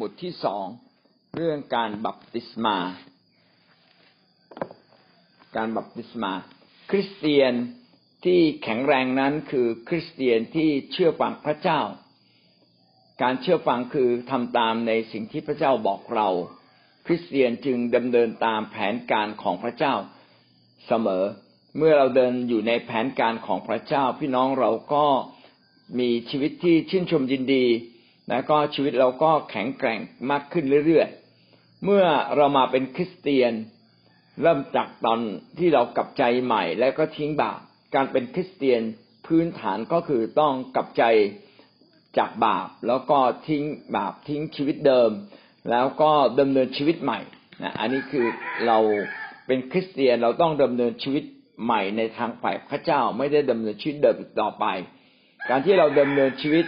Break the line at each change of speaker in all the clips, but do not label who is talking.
บทที่สองเรื่องการบัพติศมา การบัพติศมา คริสเตียนที่แข็งแรงนั้นคือคริสเตียนที่เชื่อฟังพระเจ้า การเชื่อฟังคือทำตามในสิ่งที่พระเจ้าบอกเรา คริสเตียนจึงดำเนินตามแผนการของพระเจ้าเสมอ เมื่อเราเดินอยู่ในแผนการของพระเจ้า พี่น้องเราก็มีชีวิตที่ชื่นชมยินดี แล้วก็ชีวิตเราก็แข็งแกร่งมากขึ้นเรื่อยๆ เมื่อเรามาเป็นคริสเตียน เริ่มจากตอนที่เรากลับใจใหม่ แล้วก็ทิ้งบาปการเป็นคริสเตียนพื้นฐานก็คือต้องกลับใจจากบาป แล้วก็ทิ้งบาปทิ้งชีวิตเดิม แล้วก็ดำเนินชีวิตใหม่นะอันนี้คือเราเป็นคริสเตียนเราต้องดำเนินชีวิตใหม่ในทางฝ่ายพระเจ้าไม่ได้ดำเนินชีวิตเดิมต่อไป การที่เราดำเนินชีวิต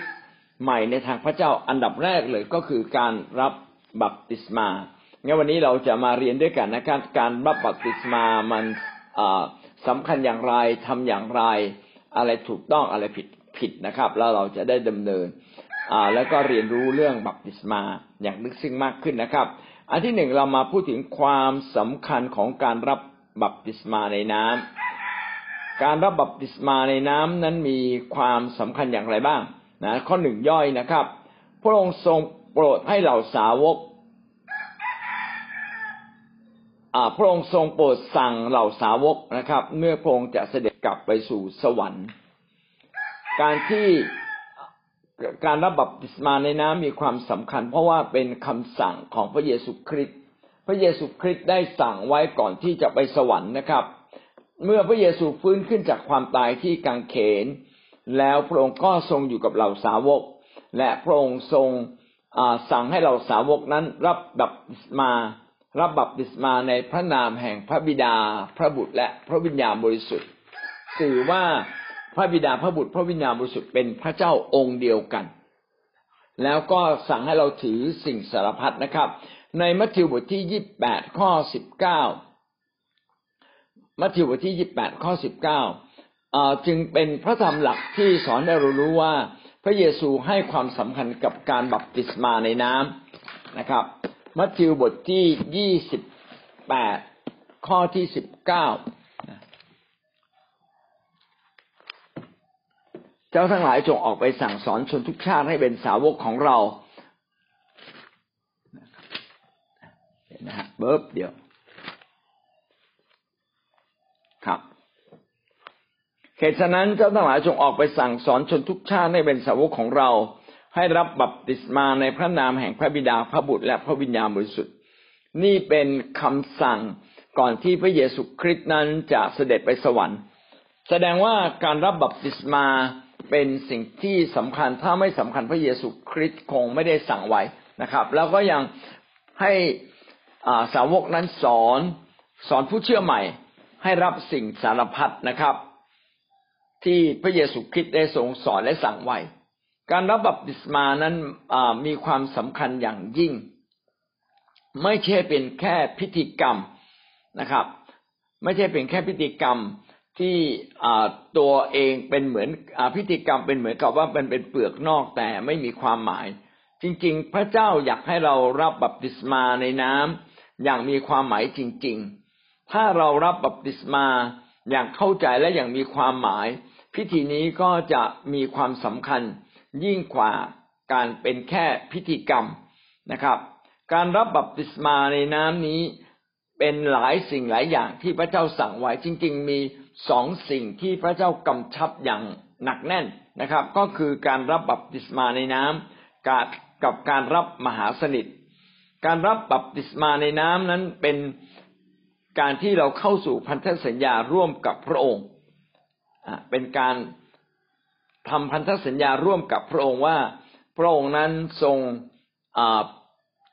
ใหม่ในทางพระเจ้าอันดับแรกเลยก็คือการรับบัพติศมางั้นวันนี้เราจะมาเรียนด้วยกันนะครับ การรับบัพติศมามันสำคัญอย่างไรทำอย่างไร อะไรถูกต้องอะไรผิดผิดนะครับ แล้วเราจะได้ดำเนินแล้วก็เรียนรู้เรื่องบัพติศมาอย่างลึกซึ้งมากขึ้นนะครับ อันที่หนึ่งเรามาพูดถึงความสำคัญของการรับบัพติศมาในน้ำการรับบัพติศมาในน้ำนั้นมีความสำคัญอย่างไรบ้าง นะข้อหนึ่งย่อยนะครับ พระองค์ทรงโปรดให้เหล่าสาวกพระองค์ทรงโปรดสั่งเหล่าสาวกนะครับ เมื่อพระองค์จะเสด็จกลับไปสู่สวรรค์ การที่การรับบัพติศมาในน้ำมีความสำคัญ เพราะว่าเป็นคำสั่งของพระเยซูคริสต์พระเยซูคริสต์ได้สั่งไว้ก่อนที่จะไปสวรรค์นะครับ เมื่อพระเยซูฟื้นขึ้นจากความตายที่กังเขน แล้วพระองค์ก็ทรงอยู่กับเหล่าสาวก และพระองค์ทรงสั่งให้เหล่าสาวกนั้นรับบัพติศมารับบัพติศมาในพระนามแห่งพระบิดาพระบุตรและพระวิญญาณบริสุทธิ์สื่อว่าพระบิดาพระบุตรพระวิญญาณบริสุทธิ์เป็นพระเจ้าองค์เดียวกัน แล้วก็สั่งให้เราถือสิ่งสารพัดนะครับ ในมัทธิวบทที่ยี่สิบแปดข้อสิบเก้ามัทธิวบทที่ยี่สิบแปดข้อสิบเก้า จึงเป็นพระธรรมหลักที่สอนให้เรารู้ว่า พระเยซูให้ความสำคัญกับการบัพติศมาในน้ำนะครับ มัทธิวบทที่ยี่สิบแปดข้อที่สิบเก้าเจ้าทั้งหลายจงออกไปสั่งสอนชนทุกชาติให้เป็นสาวกของเรานะฮะเบิบเดียวครับ เหตุฉะนั้นเจ้าทั้งหลายจงออกไปสั่งสอนชนทุกชาติให้เป็นสาวกของเรา ให้รับบัพติศมาในพระนามแห่งพระบิดาพระบุตรและพระวิญญาณบริสุทธิ์นี่เป็นคำสั่งก่อนที่พระเยซูคริสต์นั้นจะเสด็จไปสวรรค์ แสดงว่าการรับบัพติศมาเป็นสิ่งที่สำคัญถ้าไม่สำคัญพระเยซูคริสต์คงไม่ได้สั่งไว้นะครับ แล้วก็ยังให้สาวกนั้นสอนสอนผู้เชื่อใหม่ ให้รับสิ่งสารพัดนะครับ ที่พระเยซูคริสต์ได้ทรงสอนและสั่งไว้ การรับบัพติศมานั้นมีความสำคัญอย่างยิ่ง ไม่ใช่เป็นแค่พิธีกรรมนะครับ ไม่ใช่เป็นแค่พิธีกรรมที่ตัวเองเป็นเหมือนพิธีกรรมเป็นเหมือนกับว่าเป็นเป็นเปลือกนอกแต่ไม่มีความหมาย จริง ๆ พระเจ้าอยากให้เรารับบัพติศมาในน้ำอย่างมีความหมายจริง ๆ ถ้าเรารับบัพติศมาอย่างเข้าใจและอย่างมีความหมาย พิธีนี้ก็จะมีความสำคัญยิ่งกว่าการเป็นแค่พิธีกรรมนะครับ การรับบัพติศมาในน้ำนี้เป็นหลายสิ่งหลายอย่างที่พระเจ้าสั่งไว้จริง ๆ มีสองสิ่งที่พระเจ้ากำชับอย่างหนักแน่นนะครับ ก็คือการรับบัพติศมาในน้ำกับกับการรับมหาสนิท การรับบัพติศมาในน้ำนั้นเป็นการที่เราเข้าสู่พันธสัญญาร่วมกับพระองค์ เป็นการทำพันธสัญญาร่วมกับพระองค์ว่า พระองค์นั้นทรง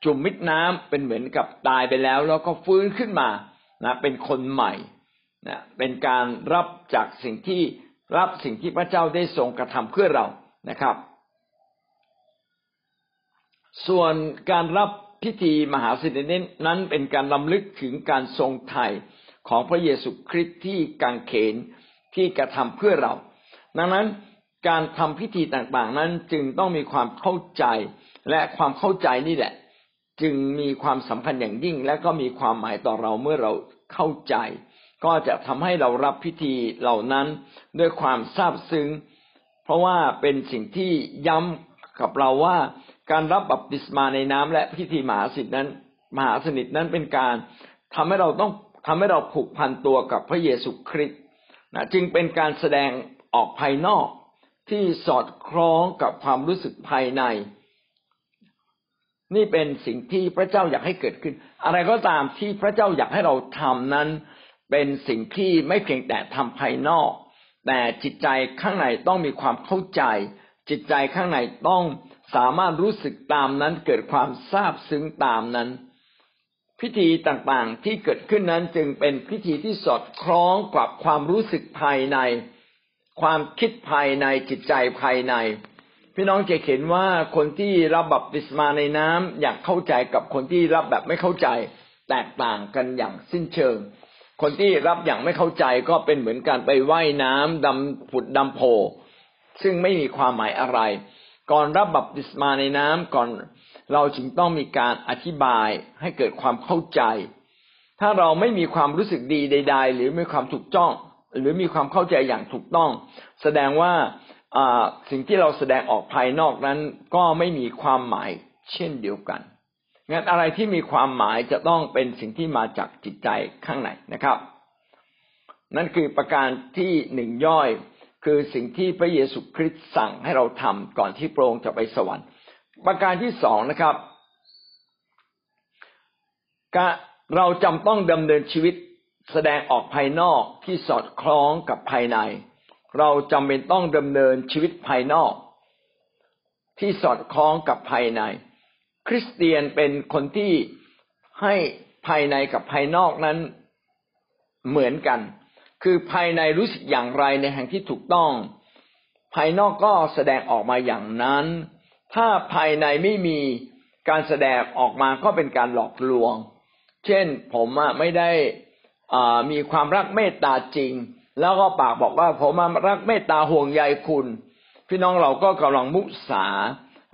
จุ่มมิดน้ำเป็นเหมือนกับตายไปแล้ว แล้วก็ฟื้นขึ้นมานะเป็นคนใหม่นะเป็นการรับจากสิ่งที่รับสิ่งที่พระเจ้าได้ทรงกระทำเพื่อเรานะครับ ส่วนการรับพิธีมหาสิรินั้นเป็นการลำลึกถึงการทรงไถ่ของพระเยซูคริสต์ที่กังเขน ที่กระทำเพื่อเรา ดังนั้นการทำพิธีต่างๆ นั้นจึงต้องมีความเข้าใจและความเข้าใจนี่แหละ จึงมีความสำคัญอย่างยิ่ง และก็มีความหมายต่อเราเมื่อเราเข้าใจ ก็จะทำให้เรารับพิธีเหล่านั้นด้วยความซาบซึ้ง เพราะว่าเป็นสิ่งที่ย้ำกับเราว่าการรับบัพติศมาในน้ำและพิธีมหาสิทธินั้น มหาสนิทนั้นเป็นการทำให้เราต้องทำให้เราผูกพันตัวกับพระเยซูคริสต์ นะจึงเป็นการแสดงออกภายนอกที่สอดคล้องกับความรู้สึกภายใน นี่เป็นสิ่งที่พระเจ้าอยากให้เกิดขึ้น อะไรก็ตามที่พระเจ้าอยากให้เราทำนั้น เป็นสิ่งที่ไม่เพียงแต่ทำภายนอก แต่จิตใจข้างในต้องมีความเข้าใจ จิตใจข้างในต้องสามารถรู้สึกตามนั้นเกิดความซาบซึ้งตามนั้น พิธีต่างๆที่เกิดขึ้นนั้นจึงเป็นพิธีที่สอดคล้องกับความรู้สึกภายใน ความคิดภายในจิตใจภายใน พี่น้องจะเห็นว่าคนที่รับบัพติศมาในน้ำอยากเข้าใจกับคนที่รับแบบไม่เข้าใจ แตกต่างกันอย่างสิ้นเชิง คนที่รับอย่างไม่เข้าใจก็เป็นเหมือนการไปไว่ายน้ำดำผุดดำโผซึ่งไม่มีความหมายอะไร ก่อนรับบัพติศมาในน้ำก่อน เราจึงต้องมีการอธิบายให้เกิดความเข้าใจ ถ้าเราไม่มีความรู้สึกดีใด ๆ หรือมีความถูกต้อง หรือมีความเข้าใจอย่างถูกต้อง แสดงว่าสิ่งที่เราแสดงออกภายนอกนั้น ก็ไม่มีความหมายเช่นเดียวกันงั้นอะไรที่มีความหมายจะต้องเป็นสิ่งที่มาจากจิตใจข้างในนะครับ นั่นคือประการที่หนึ่งย่อยคือสิ่งที่พระเยซูคริสต์สั่งให้เราทำก่อนที่พระองค์จะไปสวรรค์ ประการที่สองนะครับเราจำต้องดำเนินชีวิตแสดงออกภายนอกที่สอดคล้องกับภายใน เราจำเป็นต้องดำเนินชีวิตภายนอก ที่สอดคล้องกับภายใน คริสเตียนเป็นคนที่ให้ภายในกับภายนอกนั้นเหมือนกัน คือภายในรู้สึกอย่างไรในแห่งที่ถูกต้อง ภายนอกก็แสดงออกมาอย่างนั้น ถ้าภายในไม่มีการแสดงออกมาก็เป็นการหลอกลวง เช่นผมไม่ได้มีความรักเมตตาจริง แล้วก็ปากบอกว่าผมรักเมตตาห่วงใยคุณ พี่น้องเราก็กำลังมุสา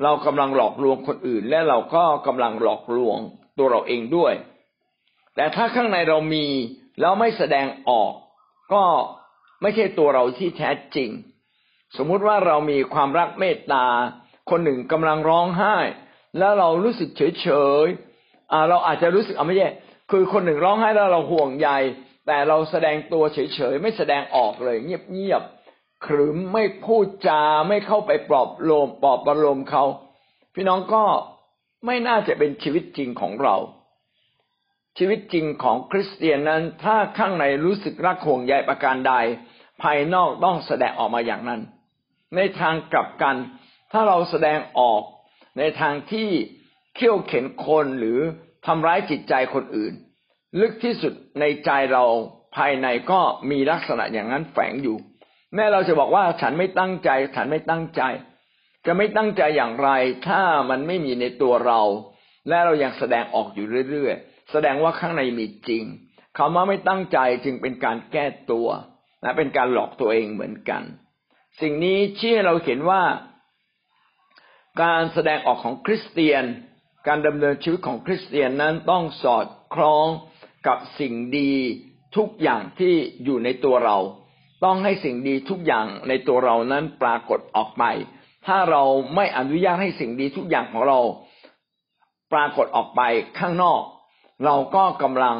เรากำลังหลอกลวงคนอื่น และเราก็กำลังหลอกลวงตัวเราเองด้วย แต่ถ้าข้างในเรามีแล้วไม่แสดงออก ก็ไม่ใช่ตัวเราที่แท้จริง สมมุติว่าเรามีความรักเมตตา คนหนึ่งกำลังร้องไห้ แล้วเรารู้สึกเฉยเฉยเราอาจจะรู้สึกเอาไม่ใช่คือคนหนึ่งร้องไห้แล้วเราห่วงใยแต่เราแสดงตัวเฉยเฉยไม่แสดงออกเลย เงียบเงียบขรึมไม่พูดจาไม่เข้าไปปลอบโลมปลอบประโลมเขา พี่น้องก็ไม่น่าจะเป็นชีวิตจริงของเรา ชีวิตจริงของคริสเตียนนั้น ถ้าข้างในรู้สึกรักห่วงใยประการใด ภายนอกต้องแสดงออกมาอย่างนั้น ในทางกลับกัน ถ้าเราแสดงออกในทางที่เขี่ยวเข็นคนหรือทำร้ายจิตใจคนอื่น ลึกที่สุดในใจเราภายในก็มีลักษณะอย่างนั้นแฝงอยู่ แม้เราจะบอกว่าฉันไม่ตั้งใจ ฉันไม่ตั้งใจ จะไม่ตั้งใจอย่างไร ถ้ามันไม่มีในตัวเรา และเรายังแสดงออกอยู่เรื่อยแสดงว่าข้างในมีจริงคำว่าไม่ตั้งใจจึงเป็นการแก้ตัวนะเป็นการหลอกตัวเองเหมือนกัน สิ่งนี้ชี้ให้เราเห็นว่า การแสดงออกของคริสเตียน การดำเนินชีวิตของคริสเตียนนั้นต้องสอดคล้องกับสิ่งดีทุกอย่างที่อยู่ในตัวเรา ต้องให้สิ่งดีทุกอย่างในตัวเรานั้นปรากฏออกไป ถ้าเราไม่อนุญาตให้สิ่งดีทุกอย่างของเราปรากฏออกไปข้างนอก เราก็กำลัง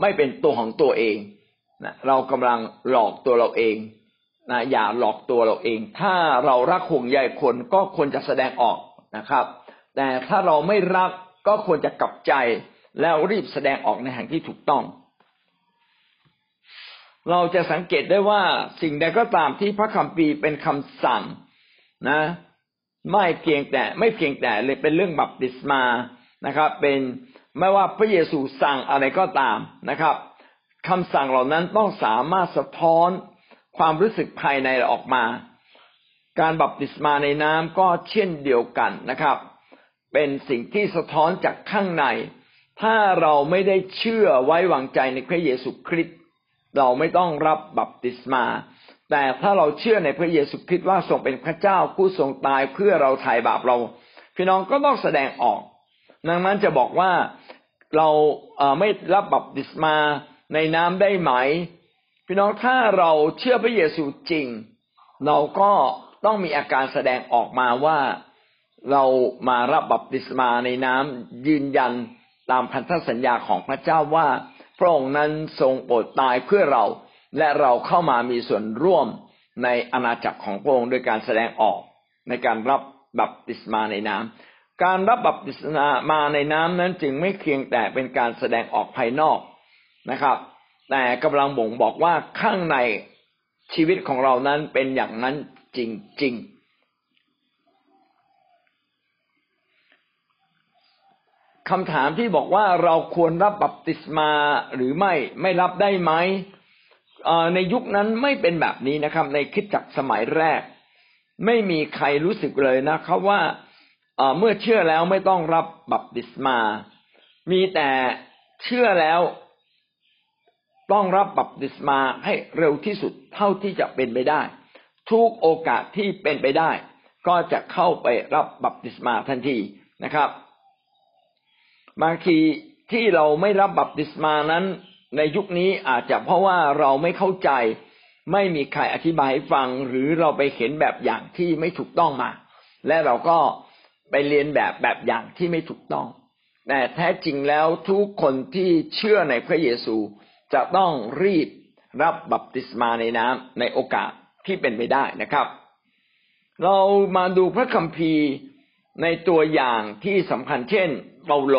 ไม่เป็นตัวของตัวเองนะเรากำลังหลอกตัวเราเอง นะอย่าหลอกตัวเราเอง ถ้าเรารักห่วงใยคนก็ควรจะแสดงออกนะครับ แต่ถ้าเราไม่รักก็ควรจะกลับใจแล้วรีบแสดงออกในแห่งที่ถูกต้อง เราจะสังเกตได้ว่าสิ่งใดก็ตามที่พระคัมภีร์เป็นคำสั่งนะ ไม่เพียงแต่ไม่เพียงแต่เลยเป็นเรื่องบัพติศมานะครับ เป็นไม่ว่าพระเยซูสั่งอะไรก็ตามนะครับคำสั่งเหล่านั้นต้องสามารถสะท้อน ความรู้สึกภายในออกมา การบัพติศมาในน้ำก็เช่นเดียวกันนะครับ เป็นสิ่งที่สะท้อนจากข้างใน ถ้าเราไม่ได้เชื่อไว้วางใจในพระเยซูคริสต์เราไม่ต้องรับบัพติศมา แต่ถ้าเราเชื่อในพระเยซูคริสต์ว่าทรงเป็นพระเจ้าผู้ทรงตายเพื่อเราไถ่บาปเรา พี่น้องก็ต้องแสดงออก ดังนั้นจะบอกว่าเราไม่รับบัพติศมาในน้ำได้ไหม พี่น้องถ้าเราเชื่อพระเยซูจริง เราก็ต้องมีอาการแสดงออกมาว่าเรามารับบัพติศมาในน้ำยืนยันตามพันธสัญญาของพระเจ้าว่าพระองค์นั้นทรงโปรดตายเพื่อเรา และเราเข้ามามีส่วนร่วมในอาณาจักรของพระองค์โดยการแสดงออกในการรับบัพติศมาในน้ำการรับบัพติศมาในน้ำนั้นจึงไม่เพียงแต่เป็นการแสดงออกภายนอกนะครับ แต่กำลังบ่งบอกว่าข้างในชีวิตของเรานั้นเป็นอย่างนั้นจริง ๆคำถามที่บอกว่าเราควรรับบัพติศมาหรือไม่ไม่รับได้ไหมในยุคนั้นไม่เป็นแบบนี้นะครับ ในคิดจักสมัยแรก ไม่มีใครรู้สึกเลยนะครับว่าเมื่อเชื่อแล้วไม่ต้องรับบัพติศมา มีแต่เชื่อแล้ว ต้องรับบัพติศมาให้เร็วที่สุดเท่าที่จะเป็นไปได้ ทุกโอกาสที่เป็นไปได้ ก็จะเข้าไปรับบัพติศมาทันทีนะครับบางทีที่เราไม่รับบัพติศมานั้น ในยุคนี้อาจจะเพราะว่าเราไม่เข้าใจ ไม่มีใครอธิบายให้ฟัง หรือเราไปเห็นแบบอย่างที่ไม่ถูกต้องมา และเราก็ไปเรียนแบบแบบอย่างที่ไม่ถูกต้อง แต่แท้จริงแล้วทุกคนที่เชื่อในพระเยซู จะต้องรีบรับบัพติศมาในน้ำในโอกาสที่เป็นไปได้นะครับ เรามาดูพระคัมภีร์ในตัวอย่างที่สำคัญเช่น เปาโล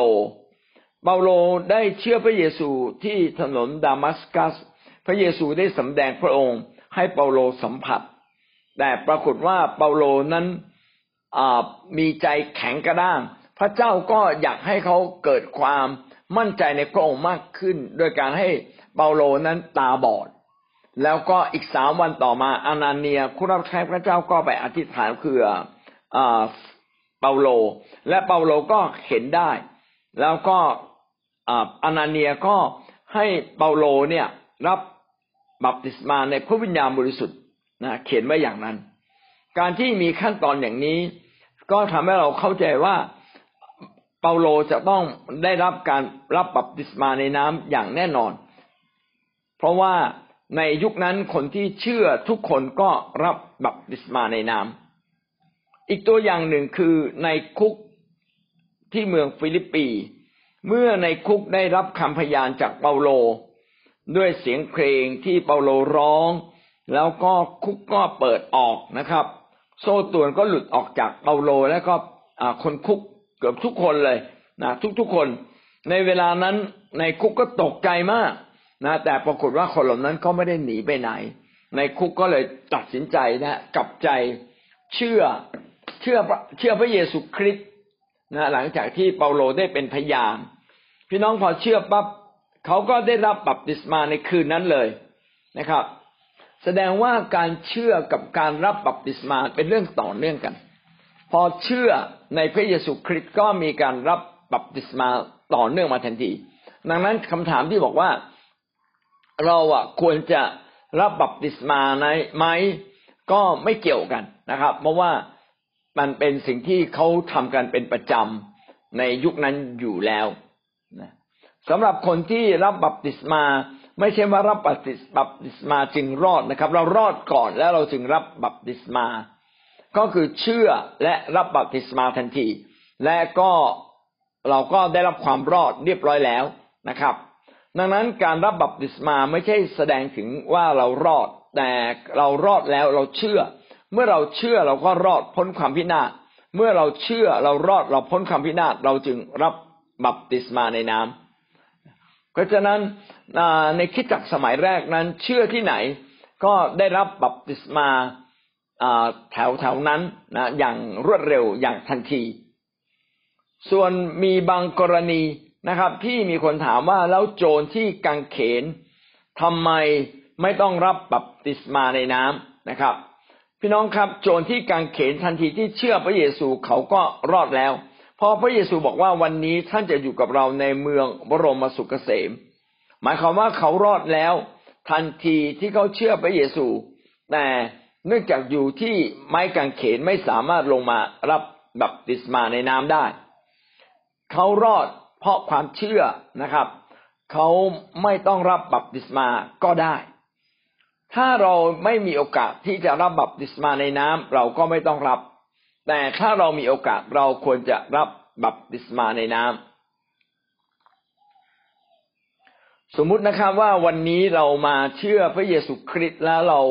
เปาโลได้เชื่อพระเยซูที่ถนนดามัสกัส พระเยซูได้สำแดงพระองค์ ให้เปาโลสัมผัส แต่ปรากฏว่าเปาโลนั้นมีใจแข็งกระด้าง พระเจ้าก็อยากให้เขาเกิดความมั่นใจในพระองค์มากขึ้น โดยการให้ เปาโลนั้นตาบอด แล้วก็อีกสามวันต่อมาอานาเนียคุณรับใช้พระเจ้าก็ไปอธิษฐานเพื่อเปาโล และเปาโลก็เห็นได้ แล้วก็อานาเนียก็ให้เปาโลเนี่ยรับบัพติศมาในพระวิญญาณบริสุทธิ์นะเขียนไว้อย่างนั้น การที่มีขั้นตอนอย่างนี้ ก็ทำให้เราเข้าใจว่าเปาโลจะต้องได้รับการรับบัพติศมาในน้ำอย่างแน่นอน เพราะว่าในยุคนั้นคนที่เชื่อทุกคนก็รับบัพติศมาในน้ำอีกตัวอย่างหนึ่งคือนายคุกที่เมืองฟิลิปปี เมื่อนายคุกได้รับคำพยานจากเปาโล ด้วยเสียงเพลงที่เปาโลร้อง แล้วก็คุกก็เปิดออกนะครับ โซ่ตวนก็หลุดออกจากเปาโลแล้วก็คนคุกเกือบทุกคนเลยนะทุกๆคน ในเวลานั้นนายคุกก็ตกใจมาก นะแต่ปรากฏว่าคนเหล่านั้นก็ไม่ได้หนีไปไหน ในคุกก็เลยตัดสินใจนะกลับใจเชื่อเชื่อเชื่อพระเยซูคริสต์นะหลังจากที่เปาโลได้เป็นพยานพี่น้องพอเชื่อปั๊บเขาก็ได้รับบัพติศมาในคืนนั้นเลยนะครับ แสดงว่าการเชื่อกับการรับบัพติศมาเป็นเรื่องต่อเนื่องกัน พอเชื่อในพระเยซูคริสต์ก็มีการรับบัพติศมาต่อเนื่องมาทันที ดังนั้นคำถามที่บอกว่า เราอะควรจะรับบัพติศมาไหมก็ไม่เกี่ยวกันนะครับ เพราะว่ามันเป็นสิ่งที่เขาทำกันเป็นประจำในยุคนั้นอยู่แล้วนะสำหรับคนที่รับบัพติศมาไม่ใช่ว่ารับบัพติศมาจึงรอดนะครับ เรารอดก่อนแล้วเราจึงรับบัพติศมา ก็คือเชื่อและรับบัพติศมาทันที และก็เราก็ได้รับความรอดเรียบร้อยแล้วนะครับ ดังนั้นการรับบัพติศมาไม่ใช่แสดงถึงว่าเรารอด แต่เรารอดแล้วเราเชื่อ เมื่อเราเชื่อเราก็รอดพ้นความพินาศเมื่อเราเชื่อเรารอดเราพ้นความพินาศเราจึงรับบัพติศมาในน้ำเพราะฉะนั้นในคิดจักสมัยแรกนั้น เชื่อที่ไหนก็ได้รับบัพติศมาแถวแถวนั้นนะอย่างรวดเร็วอย่างทันที ส่วนมีบางกรณี นะครับ ที่มีคนถามว่าแล้วโจรที่กังเขนทำไมไม่ต้องรับบัพติศมาในน้ำนะครับ พี่น้องครับ โจรที่กางเขนทันทีที่เชื่อพระเยซูเขาก็รอดแล้ว เพราะพระเยซูบอกว่าวันนี้ท่านจะอยู่กับเราในเมืองบรมสุขเกษม หมายความว่าเขารอดแล้ว ทันทีที่เขาเชื่อพระเยซู แต่เนื่องจากอยู่ที่ไม้กางเขนไม่สามารถลงมารับบัพติศมาในน้ำได้ เขารอด เพราะความเชื่อนะครับเขาไม่ต้องรับบัพติศมาก็ได้ ถ้าเราไม่มีโอกาสที่จะรับบัพติศมาในน้ำเราก็ไม่ต้องรับ แต่ถ้าเรามีโอกาสเราควรจะรับบัพติศมาในน้ำสมมุตินะครับว่าวันนี้เรามาเชื่อพระเยซูคริสต์แล้วเรา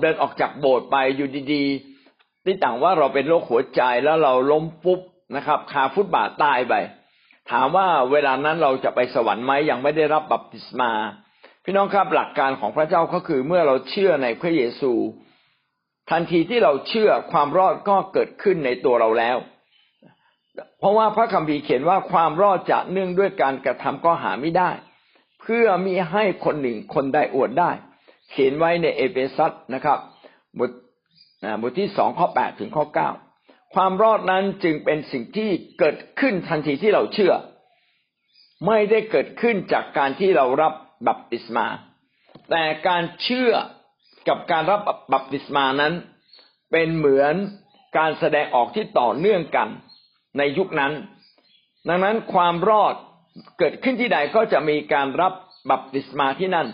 เดินออกจากโบสถ์ไปอยู่ดีๆที่ต่างว่าเราเป็นโรคหัวใจแล้วเราล้มปุ๊บนะครับคาฟุตบาทตายไป ถามว่าเวลานั้นเราจะไปสวรรค์ไหมยังไม่ได้รับบัพติศมา พี่น้องครับหลักการของพระเจ้าก็คือเมื่อเราเชื่อในพระเยซู ทันทีที่เราเชื่อความรอดก็เกิดขึ้นในตัวเราแล้ว เพราะว่าพระคัมภีร์เขียนว่าความรอดจะเนื่องด้วยการกระทำก็หาไม่ได้ เพื่อมิให้คนหนึ่งคนใดอวดได้ เขียนไว้ในเอเฟซัสนะครับบทบทที่สองข้อแปดถึงข้อเก้า ความรอดนั้นจึงเป็นสิ่งที่เกิดขึ้นทันทีที่เราเชื่อ ไม่ได้เกิดขึ้นจากการที่เรารับบัพติศมา แต่การเชื่อกับการรับบัพติศมานั้น เป็นเหมือนการแสดงออกที่ต่อเนื่องกันในยุคนั้น ดังนั้นความรอดเกิดขึ้นที่ใดก็จะมีการรับบัพติศมาที่นั่น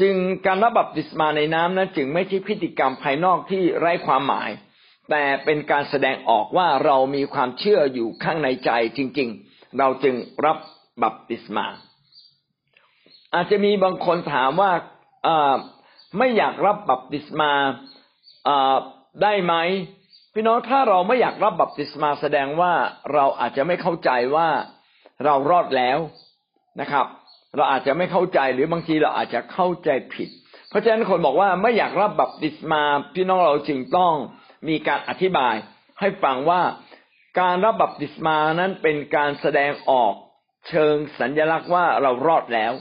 จึงการรับบัพติศมาในน้ำนั้น จึงไม่ใช่พิธีกรรมภายนอกที่ไร้ความหมาย แต่เป็นการแสดงออกว่าเรามีความเชื่ออยู่ข้างในใจจริง ๆ เราจึงรับบัพติศมา อาจจะมีบางคนถามว่าไม่อยากรับบัพติศมาได้ไหมพี่น้องถ้าเราไม่อยากรับบัพติศมาแสดงว่าเราอาจจะไม่เข้าใจว่าเรารอดแล้วนะครับ เราอาจจะไม่เข้าใจหรือบางทีเราอาจจะเข้าใจผิด เพราะฉะนั้นคนบอกว่าไม่อยากรับบัพติศมาพี่น้องเราจึงต้อง มีการอธิบายให้ฟังว่าการรับบัพติศมานั้นเป็นการแสดงออกเชิงสัญลักษณ์ว่าเรารอดแล้ว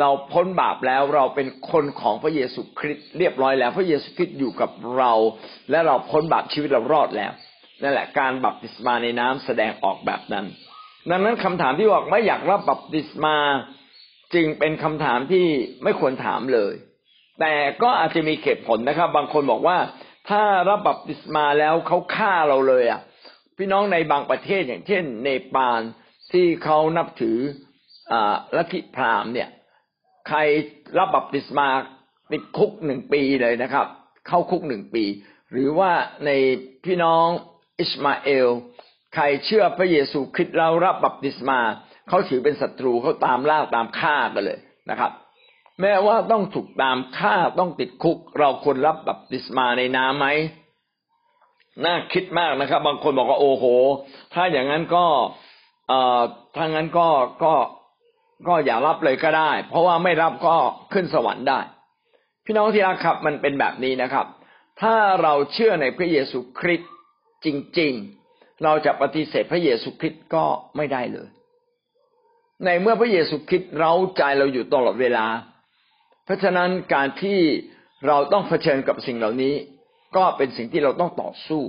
เราพ้นบาปแล้วเราเป็นคนของพระเยซูคริสต์เรียบร้อยแล้ว พระเยซูคริสต์อยู่กับเรา และเราพ้นบาปชีวิตเรารอดแล้วนั่นแหละการบัพติศมาในน้ำแสดงออกแบบนั้น ดังนั้นคำถามที่บอกไม่อยากรับบัพติศมาจึงเป็นคำถามที่ไม่ควรถามเลย แต่ก็อาจจะมีเหตุผลนะครับ บางคนบอกว่า ถ้ารับบัพติศมาแล้วเขาฆ่าเราเลยอะ พี่น้องในบางประเทศอย่างเช่นเนปาลที่เขานับถืออ่าลัทธิพราหมณ์เนี่ย ใครรับบัพติศมาติดคุกหนึ่งปีเลยนะครับ เข้าคุกหนึ่งปี หรือว่าในพี่น้องอิสมาเอล ใครเชื่อพระเยซูคริสต์เรารับบัพติศมาเขาถือเป็นศัตรูเขาตามล่าตามฆ่ากันเลยนะครับ แม้ว่าต้องถูกตามฆ่าต้องติดคุก เราควรรับบัพติศมาในน้ำไหมน่าคิดมากนะครับ บางคนบอกว่าโอ้โห ถ้าอย่างนั้นก็เอ่อถ้างั้นก็ก็ก็อย่ารับเลยก็ได้ เพราะว่าไม่รับก็ขึ้นสวรรค์ได้ พี่น้องที่รักครับมันเป็นแบบนี้นะครับ ถ้าเราเชื่อในพระเยซูคริสต์จริง ๆ เราจะปฏิเสธพระเยซูคริสต์ก็ไม่ได้เลย ในเมื่อพระเยซูคริสต์เราใจเราอยู่ตลอดเวลา เพราะฉะนั้นการที่เราต้องเผชิญกับสิ่งเหล่านี้ ก็เป็นสิ่งที่เราต้องต่อสู้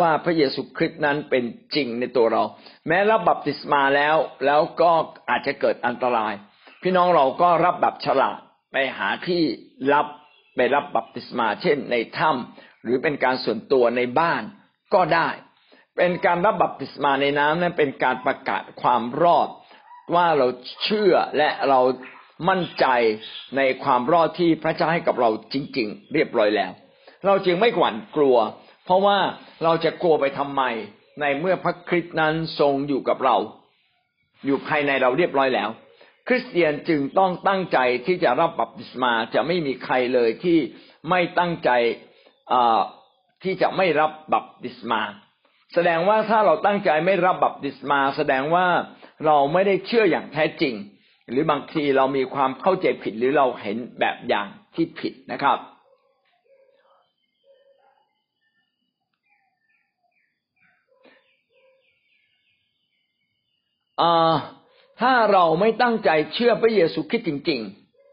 ว่าพระเยซูคริสต์นั้นเป็นจริงในตัวเรา แม้รับบัพติศมาแล้วแล้วก็อาจจะเกิดอันตราย พี่น้องเราก็รับแบบฉลาดไปหาที่รับไปรับบัพติศมา เช่น ในถ้ำหรือเป็นการส่วนตัวในบ้านก็ได้ เป็นการรับบัพติศมาในน้ำนั้นเป็นการประกาศความรอด ว่าเราเชื่อและเรา มั่นใจในความรอดที่พระเจ้าให้กับเราจริง ๆ เรียบร้อยแล้ว เราจึงไม่หวั่นกลัว เพราะว่าเราจะกลัวไปทำไม ในเมื่อพระคริสต์นั้นทรงอยู่กับเรา อยู่ภายในเราเรียบร้อยแล้ว คริสเตียนจึงต้องตั้งใจที่จะรับบัพติศมาจะไม่มีใครเลยที่ไม่ตั้งใจที่จะไม่รับบัพติศมา แสดงว่าถ้าเราตั้งใจไม่รับบัพติศมา แสดงว่าเราไม่ได้เชื่ออย่างแท้จริง หรือบางทีเรามีความเข้าใจผิดหรือเราเห็นแบบอย่างที่ผิดนะครับ ถ้าเราไม่ตั้งใจเชื่อพระเยซูคริสต์จริง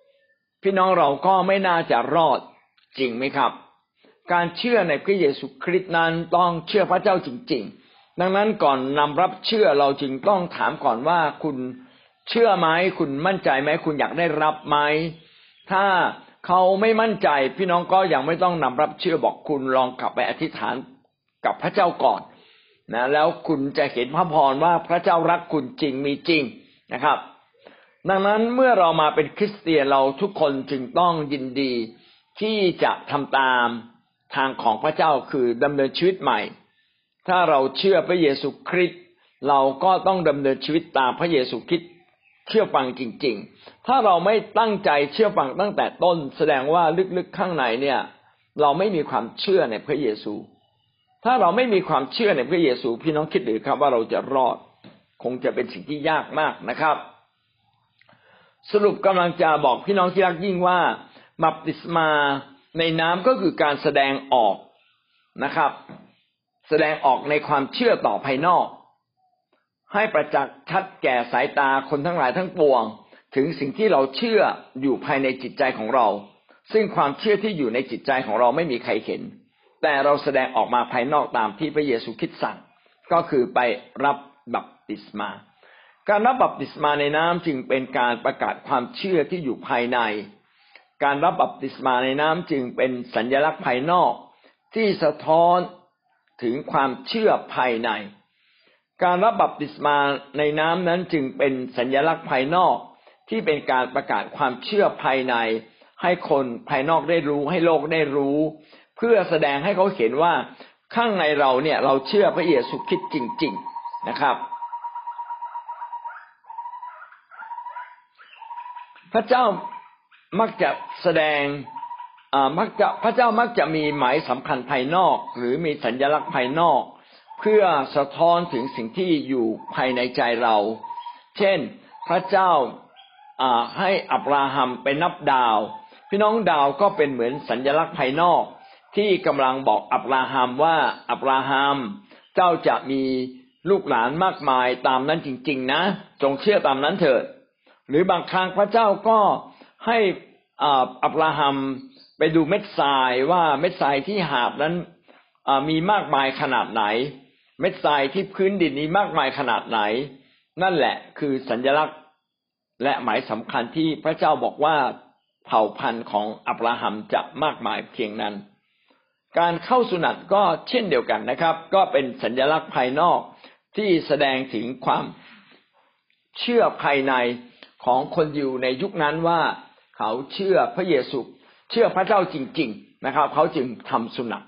ๆ พี่น้องเราก็ไม่น่าจะรอดจริงไหมครับ การเชื่อในพระเยซูคริสต์นั้นต้องเชื่อพระเจ้าจริง ๆ ดังนั้นก่อนนำรับเชื่อเราจึงต้องถามก่อนว่าคุณ เชื่อไหมคุณมั่นใจไหมคุณอยากได้รับไหมถ้าเขาไม่มั่นใจ พี่น้องก็ยังไม่ต้องนำรับเชื่อบอกคุณลองกลับไปอธิษฐานกับพระเจ้าก่อนนะแล้วคุณจะเห็นพระพรว่าพระเจ้ารักคุณจริงมีจริงนะครับ ดังนั้นเมื่อเรามาเป็นคริสเตียนเราทุกคนจึงต้องยินดีที่จะทำตามทางของพระเจ้าคือดำเนินชีวิตใหม่ ถ้าเราเชื่อพระเยซูคริสต์เราก็ต้องดำเนินชีวิตตามพระเยซูคริสต์ เชื่อฟังจริง ๆ ถ้าเราไม่ตั้งใจเชื่อฟังตั้งแต่ต้น แสดงว่าลึกๆข้างในเนี่ย เราไม่มีความเชื่อในพระเยซู ถ้าเราไม่มีความเชื่อในพระเยซู พี่น้องคิดหรือครับว่าเราจะรอด คงจะเป็นสิ่งที่ยากมากนะครับ สรุปกำลังจะบอกพี่น้องที่รักยิ่งว่าบัพติศมาในน้ำก็คือการแสดงออกนะครับ แสดงออกในความเชื่อต่อภายนอก ให้ประจักษ์ชัดแก่สายตาคนทั้งหลายทั้งปวง ถึงสิ่งที่เราเชื่ออยู่ภายในจิตใจของเรา ซึ่งความเชื่อที่อยู่ในจิตใจของเราไม่มีใครเห็น แต่เราแสดงออกมาภายนอกตามที่พระเยซูคิดสั่ง ก็คือไปรับบัพติศมา การรับบัพติศมาในน้ำจึงเป็นการประกาศความเชื่อที่อยู่ภายใน การรับบัพติศมาในน้ำจึงเป็นสัญญลักษณ์ภายนอก ที่สะท้อนถึงความเชื่อภายใน การรับบัพติศมาในน้ำนั้นจึงเป็นสัญญลักษณ์ภายนอกที่เป็นการประกาศความเชื่อภายใน ให้คนภายนอกได้รู้ ให้โลกได้รู้ เพื่อแสดงให้เขาเห็นว่าข้างในเราเนี่ยเราเชื่อพระเยซูคริสต์จริง ๆนะครับ พระเจ้ามักจะแสดงมักจะพระเจ้ามักจะมีหมายสำคัญภายนอก หรือมีสัญลักษณ์ภายนอก เพื่อสะท้อนถึงสิ่งที่อยู่ภายในใจเรา เช่น พระเจ้าให้อับราฮัมไปนับดาว พี่น้องดาวก็เป็นเหมือนสัญลักษณ์ภายนอก ที่กำลังบอกอับราฮัมว่าอับราฮัมเจ้าจะมีลูกหลานมากมายตามนั้นจริง ๆ นะ จงเชื่อตามนั้นเถิด หรือบางครั้งพระเจ้าก็ให้อับราฮัมไปดูเม็ดทรายว่าเม็ดทรายที่หาบนั้นมีมากมายขนาดไหน เม็ดทรายที่พื้นดินนี้มากมายขนาดไหน นั่นแหละคือสัญลักษณ์และหมายสำคัญที่พระเจ้าบอกว่าเผ่าพันธุ์ของอับราฮัมจะมากมายเพียงนั้น การเข้าสุนัตก็เช่นเดียวกันนะครับ ก็เป็นสัญลักษณ์ภายนอกที่แสดงถึงความเชื่อภายในของคนอยู่ในยุคนั้นว่าเขาเชื่อพระเยซู เชื่อพระเจ้าจริง ๆ นะครับ เขาจึงทำสุนัข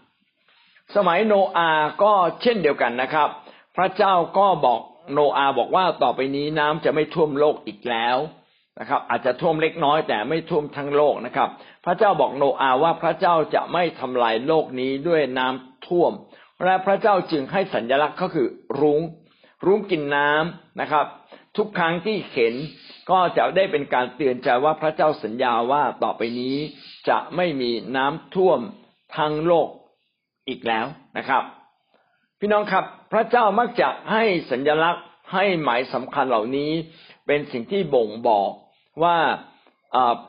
สมัยโนอาก็เช่นเดียวกันนะครับ พระเจ้าก็บอกโนอาบอกว่าต่อไปนี้น้ำจะไม่ท่วมโลกอีกแล้วนะครับ อาจจะท่วมเล็กน้อยแต่ไม่ท่วมทั้งโลกนะครับ พระเจ้าบอกโนอาว่าพระเจ้าจะไม่ทำลายโลกนี้ด้วยน้ำท่วมและพระเจ้าจึงให้สัญลักษณ์ก็คือรุ้ง รุ้งกินน้ำนะครับ ทุกครั้งที่เห็นก็จะได้เป็นการเตือนใจว่าพระเจ้าสัญญาว่าต่อไปนี้จะไม่มีน้ำท่วมทั้งโลก อีกแล้วนะครับ พี่น้องครับ พระเจ้ามักจะให้สัญลักษณ์ให้หมายสำคัญเหล่านี้เป็นสิ่งที่บ่งบอกว่า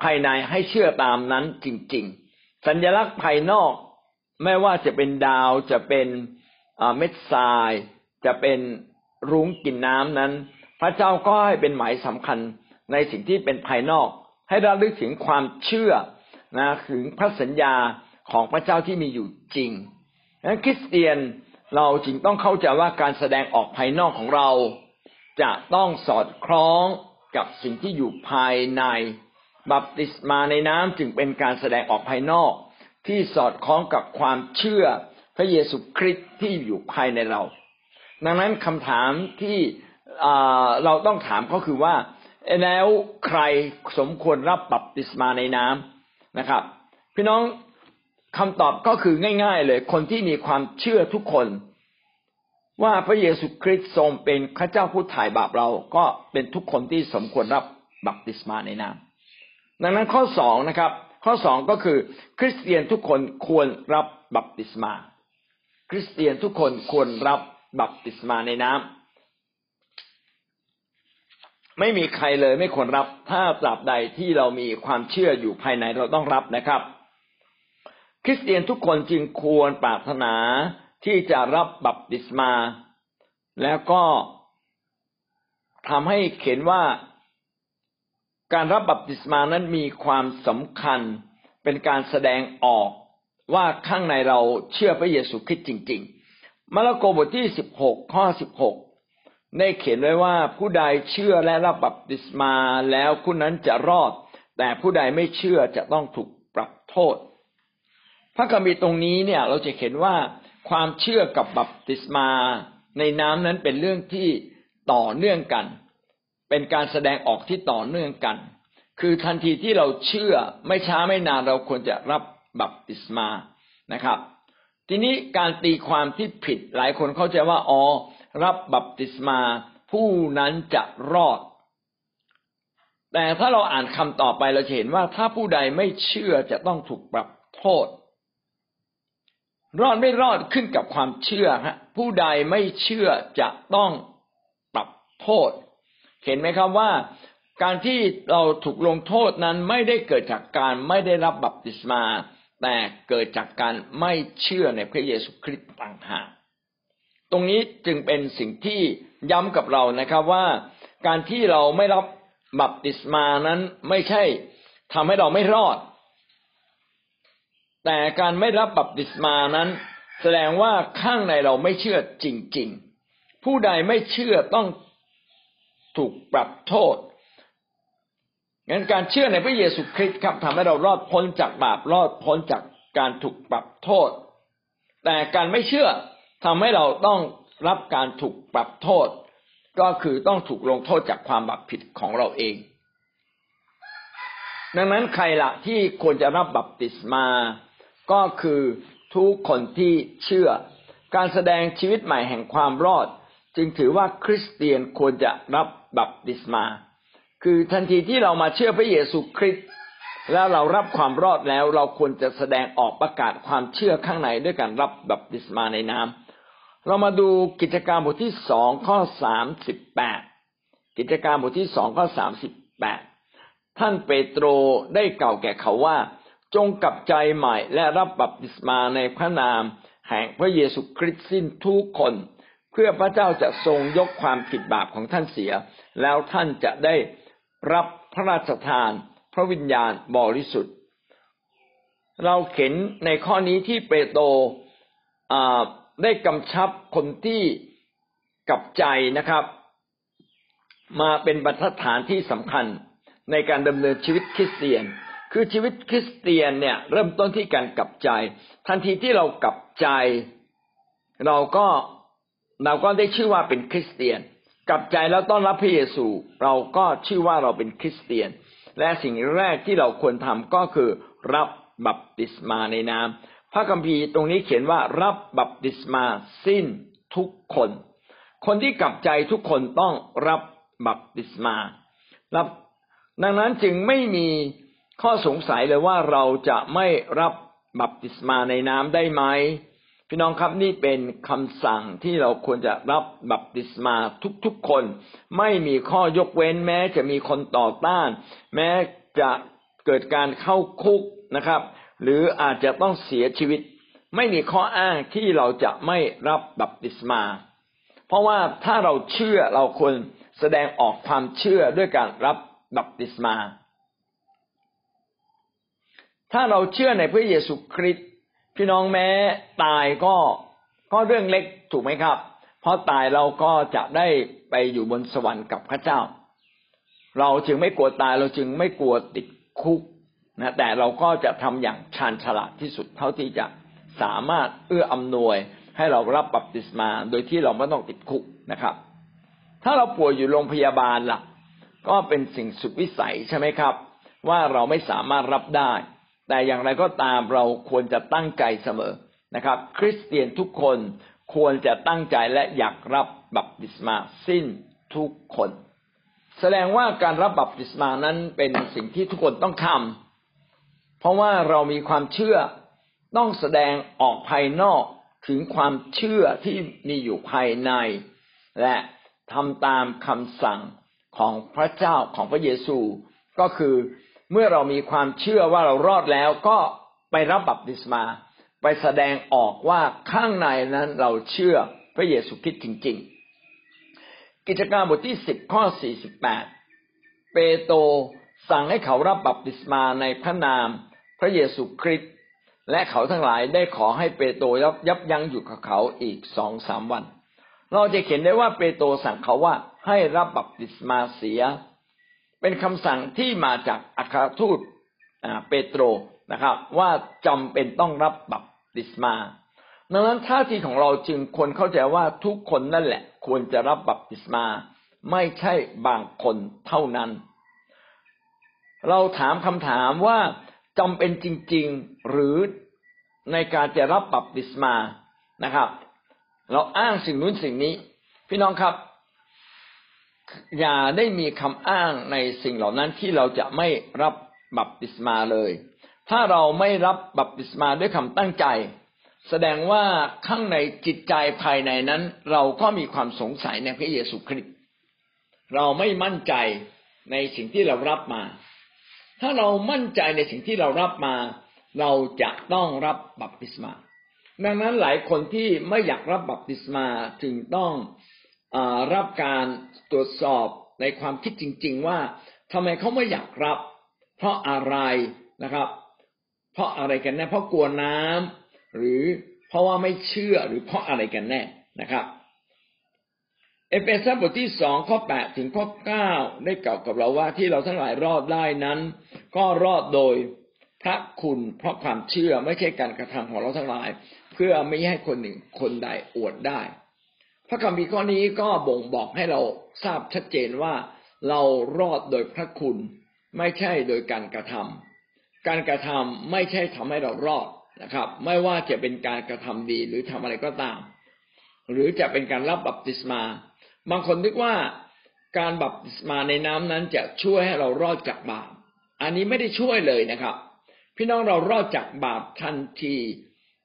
ภายในให้เชื่อตามนั้นจริง ๆ สัญลักษณ์ภายนอกไม่ว่าจะเป็นดาวจะเป็นเม็ดทราย จะเป็นรุ้งกินน้ำนั้น พระเจ้าก็ให้เป็นหมายสำคัญในสิ่งที่เป็นภายนอก ให้เราลึกถึงความเชื่อนะถึงพระสัญญาของพระเจ้าที่มีอยู่จริง นั้นคริสเตียนเราจึงต้องเข้าใจว่าการแสดงออกภายนอกของเรา จะต้องสอดคล้องกับสิ่งที่อยู่ภายใน บัพติศมาในน้ำจึงเป็นการแสดงออกภายนอก ที่สอดคล้องกับความเชื่อพระเยซูคริสต์ที่อยู่ภายในเรา ดังนั้นคำถามที่เราต้องถามก็คือว่าแล้วใครสมควรรับบัพติศมาในน้ำนะครับ พี่น้อง คำตอบก็คือง่าย ๆ เลย คนที่มีความเชื่อทุกคน ว่าพระเยซูคริสต์ทรงเป็นพระเจ้าผู้ถ่ายบาปเราก็เป็นทุกคนที่สมควรรับบัพติศมาในน้ำดังนั้นข้อสองนะครับ ข้อสองก็คือ คริสเตียนทุกคนควรรับบัพติศมา คริสเตียนทุกคนควรรับบัพติศมาในน้ำไม่มีใครเลยไม่ควรรับถ้าตราบใดที่เรามีความเชื่ออยู่ภายในเราต้องรับนะครับ คริสเตียนทุกคนจึงควรปรารถนาที่จะรับบัพติศมา แล้วก็ทำให้เห็นว่าการรับบัพติศมานั้นมีความสำคัญเป็นการแสดงออกว่าข้างในเราเชื่อพระเยซูคริสต์จริง ๆ มาระโกบทที่สิบหกข้อสิบหกได้เขียนไว้ว่าผู้ใดเชื่อและรับบัพติศมาแล้วผู้นั้นจะรอด แต่ผู้ใดไม่เชื่อจะต้องถูกปรับโทษ ระคัมภีร์ตรงนี้เนี่ย เราจะเห็นว่าความเชื่อกับบัพติศมาในน้ำนั้นเป็นเรื่องที่ต่อเนื่องกัน เป็นการแสดงออกที่ต่อเนื่องกัน คือทันทีที่เราเชื่อไม่ช้าไม่นานเราควรจะรับบัพติศมานะครับ ทีนี้การตีความที่ผิดหลายคนเข้าใจว่าอ๋อรับบัพติศมา ผู้นั้นจะรอด แต่ถ้าเราอ่านคำต่อไปเราจะเห็นว่าถ้าผู้ใดไม่เชื่อจะต้องถูกปรับโทษ รอดไม่รอดขึ้นกับความเชื่อฮะผู้ใดไม่เชื่อจะต้องปรับโทษ เห็นไหมครับว่า การที่เราถูกลงโทษนั้นไม่ได้เกิดจากการไม่ได้รับบัพติศมา แต่เกิดจากการไม่เชื่อในพระเยซูคริสต์ต่างหากตรงนี้จึงเป็นสิ่งที่ย้ำกับเรานะครับว่า การที่เราไม่รับบัพติศมานั้นไม่ใช่ทำให้เราไม่รอด แต่การไม่รับบัพติศมานั้น แสดงว่าข้างในเราไม่เชื่อจริง ๆ ผู้ใดไม่เชื่อต้องถูกปรับโทษงั้นการเชื่อในพระเยซูคริสต์ครับทำให้เรารอดพ้นจากบาปรอดพ้นจากการถูกปรับโทษ แต่การไม่เชื่อทำให้เราต้องรับการถูกปรับโทษ ก็คือต้องถูกลงโทษจากความบาปผิดของเราเอง ดังนั้นใครละที่ควรจะรับบัพติศมา ก็คือทุกคนที่เชื่อ การแสดงชีวิตใหม่แห่งความรอด จึงถือว่าคริสเตียนควรจะรับบัพติศมา คือทันทีที่เรามาเชื่อพระเยซูคริสต์แล้วเรารับความรอดแล้วเราควรจะแสดงออกประกาศความเชื่อข้างในด้วยการรับบัพติศมาในน้ำเรามาดูกิจการบทที่สองข้อสามสิบแปดกิจการบทที่สองข้อสามสิบแปดท่านเปโตรได้เก่าแก่เขาว่า จงกลับใจใหม่และรับบัพติศมาในพระนาม แห่งพระเยซูคริสต์สิ้นทุกคน เพื่อพระเจ้าจะทรงยกความผิดบาปของท่านเสีย แล้วท่านจะได้รับพระราชทาน พระวิญญาณบริสุทธิ์ เราเข็นในข้อนี้ที่เปโตรได้กำชับคนที่กลับใจนะครับ มาเป็นบรรทัดฐานที่สำคัญในการดำเนินชีวิตคริสเตียน คือชีวิตคริสเตียนเนี่ยเริ่มต้นที่การกลับใจ ทันทีที่เรากลับใจ เราก็เราก็ได้ชื่อว่าเป็นคริสเตียน กลับใจแล้วต้อนรับพระเยซู เราก็ชื่อว่าเราเป็นคริสเตียน และสิ่งแรกที่เราควรทำก็คือ รับบัพติศมาในน้ำพระคัมภีร์ตรงนี้เขียนว่า รับบัพติศมาสิ้นทุกคน คนที่กลับใจทุกคนต้องรับบัพติศมารับดังนั้นจึงไม่มี ข้อสงสัยเลยว่าเราจะไม่รับบัพติศมาในน้ำได้ไหมพี่น้องครับนี่เป็นคำสั่งที่เราควรจะรับบัพติศมาทุกๆคน ไม่มีข้อยกเว้น แม้จะมีคนต่อต้าน แม้จะเกิดการเข้าคุกนะครับ หรืออาจจะต้องเสียชีวิต ไม่มีข้ออ้างที่เราจะไม่รับบัพติศมา เพราะว่าถ้าเราเชื่อเราควรแสดงออกความเชื่อด้วยการรับบัพติศมา ถ้าเราเชื่อในพระเยซูคริสต์พี่น้องแม้ตายก็ก็เรื่องเล็กถูกไหมครับ เพราะตายเราก็จะได้ไปอยู่บนสวรรค์กับพระเจ้า เราจึงไม่กลัวตายเราจึงไม่กลัวติดคุกนะแต่เราก็จะทำอย่างชาญฉลาดที่สุดเท่าที่จะสามารถเอื้ออำนวยให้เรารับบัพติศมา โดยที่เราไม่ต้องติดคุกนะครับ ถ้าเราป่วยอยู่โรงพยาบาลล่ะ ก็เป็นสิ่งสุดวิสัยใช่ไหมครับ ว่าเราไม่สามารถรับได้ แต่อย่างไรก็ตามเราควรจะตั้งใจเสมอนะครับ คริสเตียนทุกคนควรจะตั้งใจและอยากรับบัพติศมาสิ้นทุกคน แสดงว่าการรับบัพติศมานั้นเป็นสิ่งที่ทุกคนต้องทำเพราะว่าเรามีความเชื่อต้องแสดงออกภายนอกถึงความเชื่อที่มีอยู่ภายใน และทำตามคำสั่งของพระเจ้าของพระเยซู ก็คือ เมื่อเรามีความเชื่อว่าเรารอดแล้วก็ไปรับบัพติศมา ไปแสดงออกว่าข้างในนั้นเราเชื่อพระเยซูคริสต์จริง ๆ กิจการบทที่สิบข้อสี่สิบแปดเปโตรสั่งให้เขารับบัพติศมาในพระนามพระเยซูคริสต์และเขาทั้งหลายได้ขอให้เปโตรยับยับยั้งอยู่กับเขาอีกสองสามวัน เราจะเขียนได้ว่าเปโตรสั่งเขาว่าให้รับบัพติศมาเสีย เป็นคำสั่งที่มาจากอัครทูตเปโตรนะครับ ว่าจำเป็นต้องรับบัพติศมา ดังนั้นท่าทีของเราจึงควรเข้าใจว่าทุกคนนั่นแหละ ควรจะรับบัพติศมา ไม่ใช่บางคนเท่านั้น เราถามคำถามว่าจำเป็นจริง ๆหรือในการจะรับบัพติศมานะครับ เราอ้างสิ่งนู้นสิ่งนี้ พี่น้องครับ อย่าได้มีคำอ้างในสิ่งเหล่านั้นที่เราจะไม่รับบัพติศมาเลย ถ้าเราไม่รับบัพติศมาด้วยคำตั้งใจ แสดงว่าข้างในจิตใจภายในนั้น เราก็มีความสงสัยในพระเยซูคริสต์เราไม่มั่นใจในสิ่งที่เรารับมา ถ้าเรามั่นใจในสิ่งที่เรารับมา เราจะต้องรับบัพติศมา ดังนั้นหลายคนที่ไม่อยากรับบัพติศมาจึงต้อง รับการตรวจสอบในความคิดจริง ๆ ว่าทำไมเขาไม่อยากรับ เพราะอะไรนะครับ เพราะอะไรกันแน่เพราะกลัวน้ำหรือเพราะว่าไม่เชื่อหรือเพราะอะไรกันแน่นะครับ เอเฟซัสบทที่สองข้อแปดถึงข้อเก้าได้กล่าวกับเราว่าที่เราทั้งหลายรอดได้นั้น ก็รอดโดยพระคุณเพราะความเชื่อไม่ใช่การกระทำของเราทั้งหลาย เพื่อไม่ให้คนหนึ่งคนใดอวดได้ พระคำพีข้อนี้ก็บ่งบอกให้เราทราบชัดเจนว่าเรารอดโดยพระคุณ ไม่ใช่โดยการกระทำการกระทำไม่ใช่ทำให้เรารอดนะครับ ไม่ว่าจะเป็นการกระทำดีหรือทำอะไรก็ตาม หรือจะเป็นการรับบัพติศมา บางคนนึกว่าการบัพติศมาในน้ำนั้นจะช่วยให้เรารอดจากบาปอันนี้ไม่ได้ช่วยเลยนะครับ พี่น้องเรารอดจากบาปทันที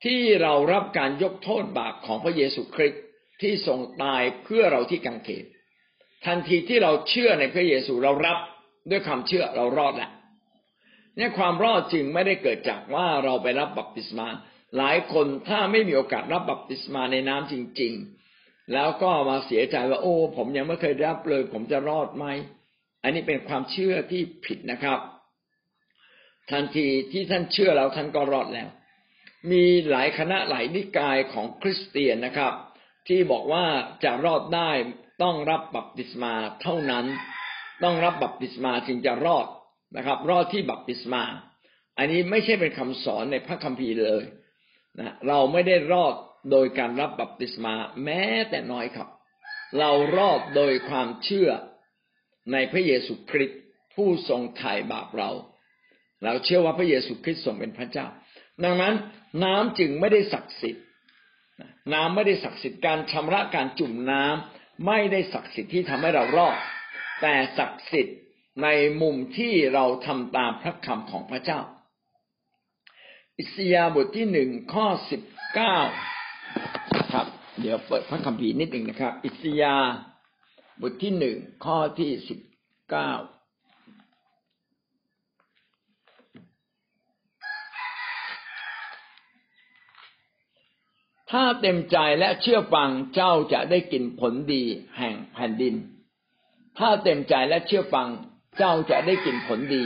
ที่เรารับการยกโทษบาปของพระเยซูคริสต์ ที่ทรงตายเพื่อเราที่กังเขนทันทีที่เราเชื่อในพระเยซูเรารับด้วยความเชื่อเรารอดแหละเนี่ยความรอดจึงไม่ได้เกิดจากว่าเราไปรับบัพติศมา หลายคนถ้าไม่มีโอกาสรับบัพติศมาในน้ำจริง ๆ แล้วก็มาเสียใจว่าโอ้ ผมยังไม่เคยรับเลย ผมจะรอดไหมอันนี้เป็นความเชื่อที่ผิดนะครับ ทันทีที่ท่านเชื่อแล้วท่านก็รอดแล้ว มีหลายคณะหลายนิกายของคริสเตียนนะครับ ที่บอกว่าจะรอดได้ต้องรับบัพติศมาเท่านั้น ต้องรับบัพติศมาจึงจะรอดนะครับ รอดที่บัพติศมา อันนี้ไม่ใช่เป็นคำสอนในพระคัมภีร์เลยนะเราไม่ได้รอดโดยการรับบัพติศมาแม้แต่น้อยครับ เรารอดโดยความเชื่อในพระเยซูคริสต์ผู้ทรงไถ่บาปเรา เราเชื่อว่าพระเยซูคริสต์ทรงเป็นพระเจ้า ดังนั้นน้ำจึงไม่ได้ศักดิ์สิทธิ์ น้ำไม่ได้ศักดิ์สิทธิ์การชำระการจุ่มน้ำไม่ได้ศักดิ์สิทธิ์ที่ทำให้เรารอดแต่ศักดิ์สิทธิ์ในมุมที่เราทำตามพระคำของพระเจ้า อิสยาบทที่หนึ่งข้อสิบเก้าครับ เดี๋ยวเปิดพระคัมภีร์นิดหนึ่งนะครับ อิสยาบทที่หนึ่งข้อที่สิบเก้า ถ้าเต็มใจและเชื่อฟังเจ้าจะได้กินผลดีแห่งแผ่นดิน ถ้าเต็มใจและเชื่อฟังเจ้าจะได้กินผลดี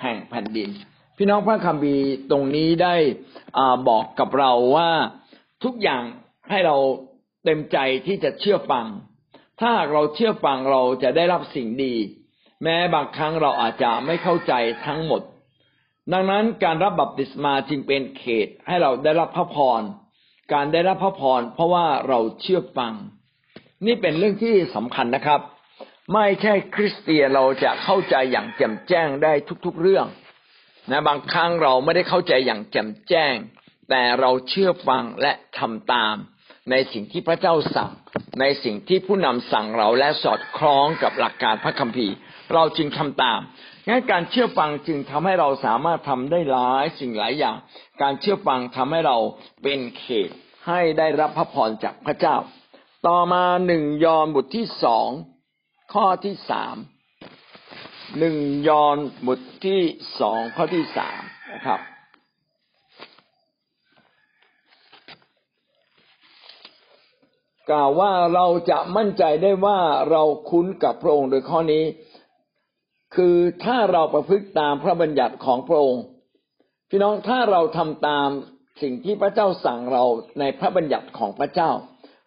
แห่งแผ่นดิน พี่น้องพระคัมภีร์ตรงนี้ได้บอกกับเราว่าทุกอย่างให้เราเต็มใจที่จะเชื่อฟัง ถ้าเราเชื่อฟังเราจะได้รับสิ่งดี แม้บางครั้งเราอาจจะไม่เข้าใจทั้งหมด ดังนั้นการรับบัพติศมาจึงเป็นเขตให้เราได้รับพระพร การได้รับพระพรเพราะว่าเราเชื่อฟัง นี่เป็นเรื่องที่สำคัญนะครับ ไม่ใช่คริสเตียนเราจะเข้าใจอย่างแจ่มแจ้งได้ทุกๆเรื่องนะบางครั้งเราไม่ได้เข้าใจอย่างแจ่มแจ้ง แต่เราเชื่อฟังและทำตาม ในสิ่งที่พระเจ้าสั่ง ในสิ่งที่ผู้นำสั่งเราและสอดคล้องกับหลักการพระคัมภีร์ เราจึงทำตามงั้นการเชื่อฟังจึงทำให้เราสามารถทำได้หลายสิ่งหลายอย่าง การเชื่อฟังทำให้เราเป็นเขต ให้ได้รับพระพรจากพระเจ้า ต่อมาหนึ่งยอห์นบทที่สองข้อที่สามหนึ่งยอห์นบทที่สองข้อที่สามนะครับกล่าวว่าเราจะมั่นใจได้ว่าเราคุ้นกับพระองค์โดยข้อนี้ คือถ้าเราประพฤติตามพระบัญญัติของพระองค์ พี่น้องถ้าเราทำตาม สิ่งที่พระเจ้าสั่งเราในพระบัญญัติของพระเจ้า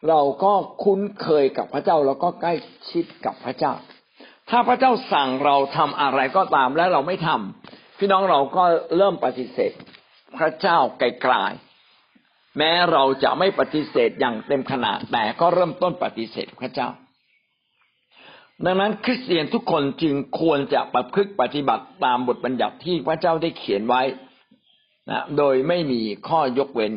เราก็คุ้นเคยกับพระเจ้าแล้วก็ใกล้ชิดกับพระเจ้า ถ้าพระเจ้าสั่งเราทำอะไรก็ตามและเราไม่ทำพี่น้องเราก็เริ่มปฏิเสธ พระเจ้าไกลๆแม้เราจะไม่ปฏิเสธอย่างเต็มขนาดแต่ก็เริ่มต้นปฏิเสธพระเจ้า ดังนั้นคริสเตียนทุกคนจึงควรจะประพฤติปฏิบัติตามบทบัญญัติที่พระเจ้าได้เขียนไว้ นะโดยไม่มีข้อยกเว้น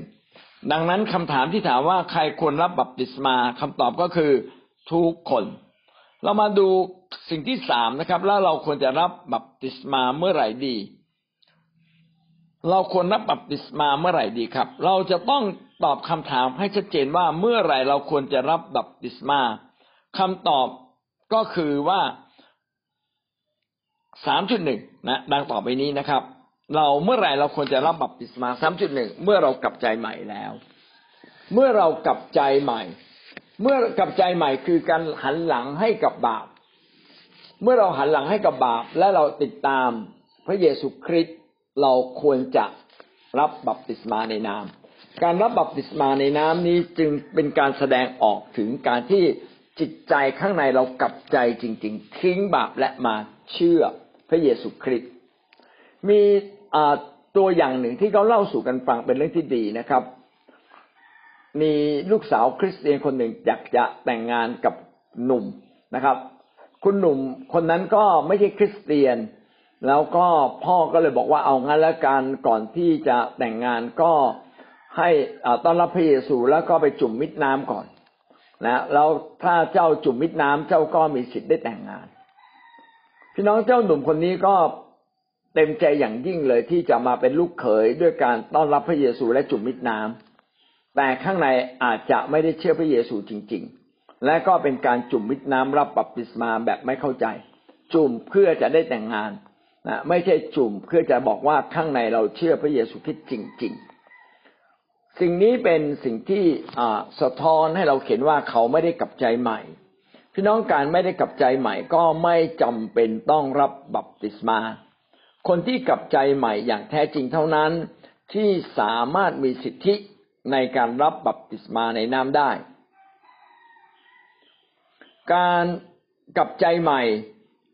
ดังนั้นคำถามที่ถามว่าใครควรรับบัพติศมาคำตอบก็คือทุกคน เรามาดูสิ่งที่สามนะครับ แล้วเราควรจะรับบัพติศมาเมื่อไหร่ดี เราควรรับบัพติศมาเมื่อไหร่ดีครับ เราจะต้องตอบคำถามให้ชัดเจนว่าเมื่อไหร่เราควรจะรับบัพติศมาคำตอบก็คือว่าสามจุดหนึ่งนะ ดังต่อไปนี้นะครับ เราเมื่อไหร่เราควรจะรับบัพติศมาสามจุดหนึ่งเมื่อเรากลับใจใหม่แล้ว เมื่อเรากลับใจใหม่ เมื่อกลับใจใหม่คือการหันหลังให้กับบาป เมื่อเราหันหลังให้กับบาป และเราติดตามพระเยซูคริสต์เราควรจะรับบัพติศมาในนาม การรับบัพติศมาในน้ำนี้จึงเป็นการแสดงออกถึงการที่จิตใจข้างในเรากลับใจจริง ๆ ทิ้งบาปและมาเชื่อพระเยซูคริสต์มี ตัวอย่างหนึ่งที่เขาเล่าสู่กันฟังเป็นเรื่องที่ดีนะครับ มีลูกสาวคริสเตียนคนหนึ่งอยากจะแต่งงานกับหนุ่มนะครับ คุณหนุ่มคนนั้นก็ไม่ใช่คริสเตียน แล้วก็พ่อก็เลยบอกว่าเอางั้นแล้วกันก่อนที่จะแต่งงานก็ให้ต้อนรับพระเยซูแล้วก็ไปจุ่มมิดน้ำก่อนนะแล้วถ้าเจ้าจุ่มมิดน้ำเจ้าก็มีสิทธิ์ได้แต่งงาน พี่น้องเจ้าหนุ่มคนนี้ก็ เต็มใจอย่างยิ่งเลยที่จะมาเป็นลูกเขยด้วยการต้อนรับพระเยซูและจุ่มมิดน้ำแต่ข้างในอาจจะไม่ได้เชื่อพระเยซูจริง ๆ และก็เป็นการจุ่มมิดน้ำรับบัพติศมาแบบไม่เข้าใจ จุ่มเพื่อจะได้แต่งงานนะไม่ใช่จุ่มเพื่อจะบอกว่าข้างในเราเชื่อพระเยซูคริสต์จริง ๆ สิ่งนี้เป็นสิ่งที่สะท้อนให้เราเห็นว่าเขาไม่ได้กลับใจใหม่พี่น้องการไม่ได้กลับใจใหม่ก็ไม่จำเป็นต้องรับบัพติศมา คนที่กลับใจใหม่อย่างแท้จริงเท่านั้น ที่สามารถมีสิทธิในการรับบัพติศมาในน้ำได้ การกลับใจใหม่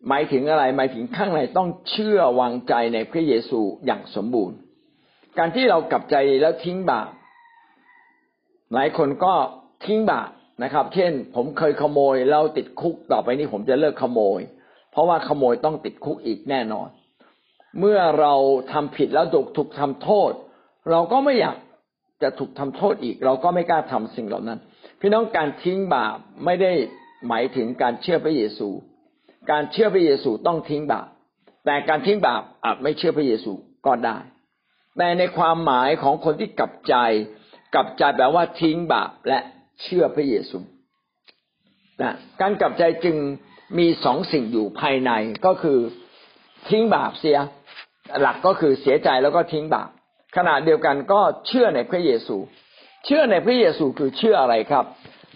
หมายถึงอะไรหมายถึงข้างในต้องเชื่อวางใจในพระเยซูอย่างสมบูรณ์ การที่เรากลับใจแล้วทิ้งบาปหลายคนก็ทิ้งบาปนะครับ เช่น ผมเคยขโมยแล้วติดคุกต่อไปนี้ผมจะเลิกขโมย เพราะว่าขโมยต้องติดคุกอีกแน่นอน เมื่อเราทำผิดแล้วถูกถูกทำโทษ เราก็ไม่อยากจะถูกทำโทษอีก เราก็ไม่กล้าทำสิ่งเหล่านั้น พี่น้องการทิ้งบาปไม่ได้หมายถึงการเชื่อพระเยซู การเชื่อพระเยซูต้องทิ้งบาป แต่การทิ้งบาปอาจไม่เชื่อพระเยซูก็ได้ แต่ในความหมายของคนที่กลับใจ กลับใจแปลว่าทิ้งบาปและเชื่อพระเยซูนะการกลับใจจึงมีสองสิ่งอยู่ภายในก็คือทิ้งบาปเสีย หลักก็คือเสียใจแล้วก็ทิ้งบาปขณะเดียวกันก็เชื่อในพระเยซู เชื่อในพระเยซูคือเชื่ออะไรครับ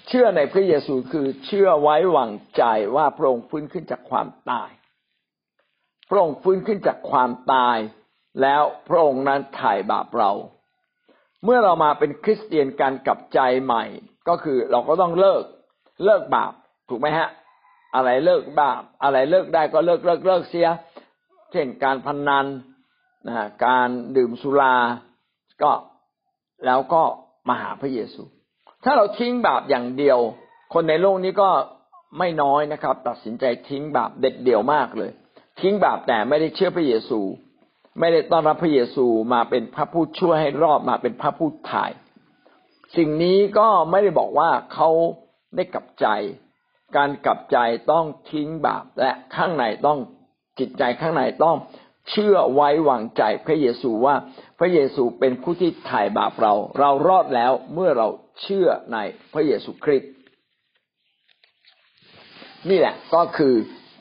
เชื่อในพระเยซูคือเชื่อไว้วางใจว่าพระองค์ฟื้นขึ้นจากความตาย พระองค์ฟื้นขึ้นจากความตาย แล้วพระองค์นั้นถ่ายบาปเรา เมื่อเรามาเป็นคริสเตียนการกลับใจใหม่ ก็คือเราก็ต้องเลิกเลิกบาปถูกไหมฮะ อะไรเลิกบาปอะไรเลิกได้ก็เลิกเลิกเลิกเสีย เช่นการพนนันนะการดื่มสุราก็แล้วก็มาหาพระเยซู ถ้าเราทิ้งบาปอย่างเดียว คนในโลกนี้ก็ไม่น้อยนะครับ ตัดสินใจทิ้งบาปเด็ดเดี่ยวมากเลย ทิ้งบาปแต่ไม่ได้เชื่อพระเยซู ไม่ได้ต้อนรับพระเยซูมาเป็นพระผู้ช่วยให้รอดมาเป็นพระผู้ถ่าย สิ่งนี้ก็ไม่ได้บอกว่าเขาได้กลับใจ การกลับใจต้องทิ้งบาปและข้างในต้อง จิตใจข้างในต้องเชื่อไว้วางใจพระเยซูว่าพระเยซูเป็นผู้ที่ถ่ายบาปเรา เรารอดแล้วเมื่อเราเชื่อในพระเยซูคริสต์นี่แหละก็คือ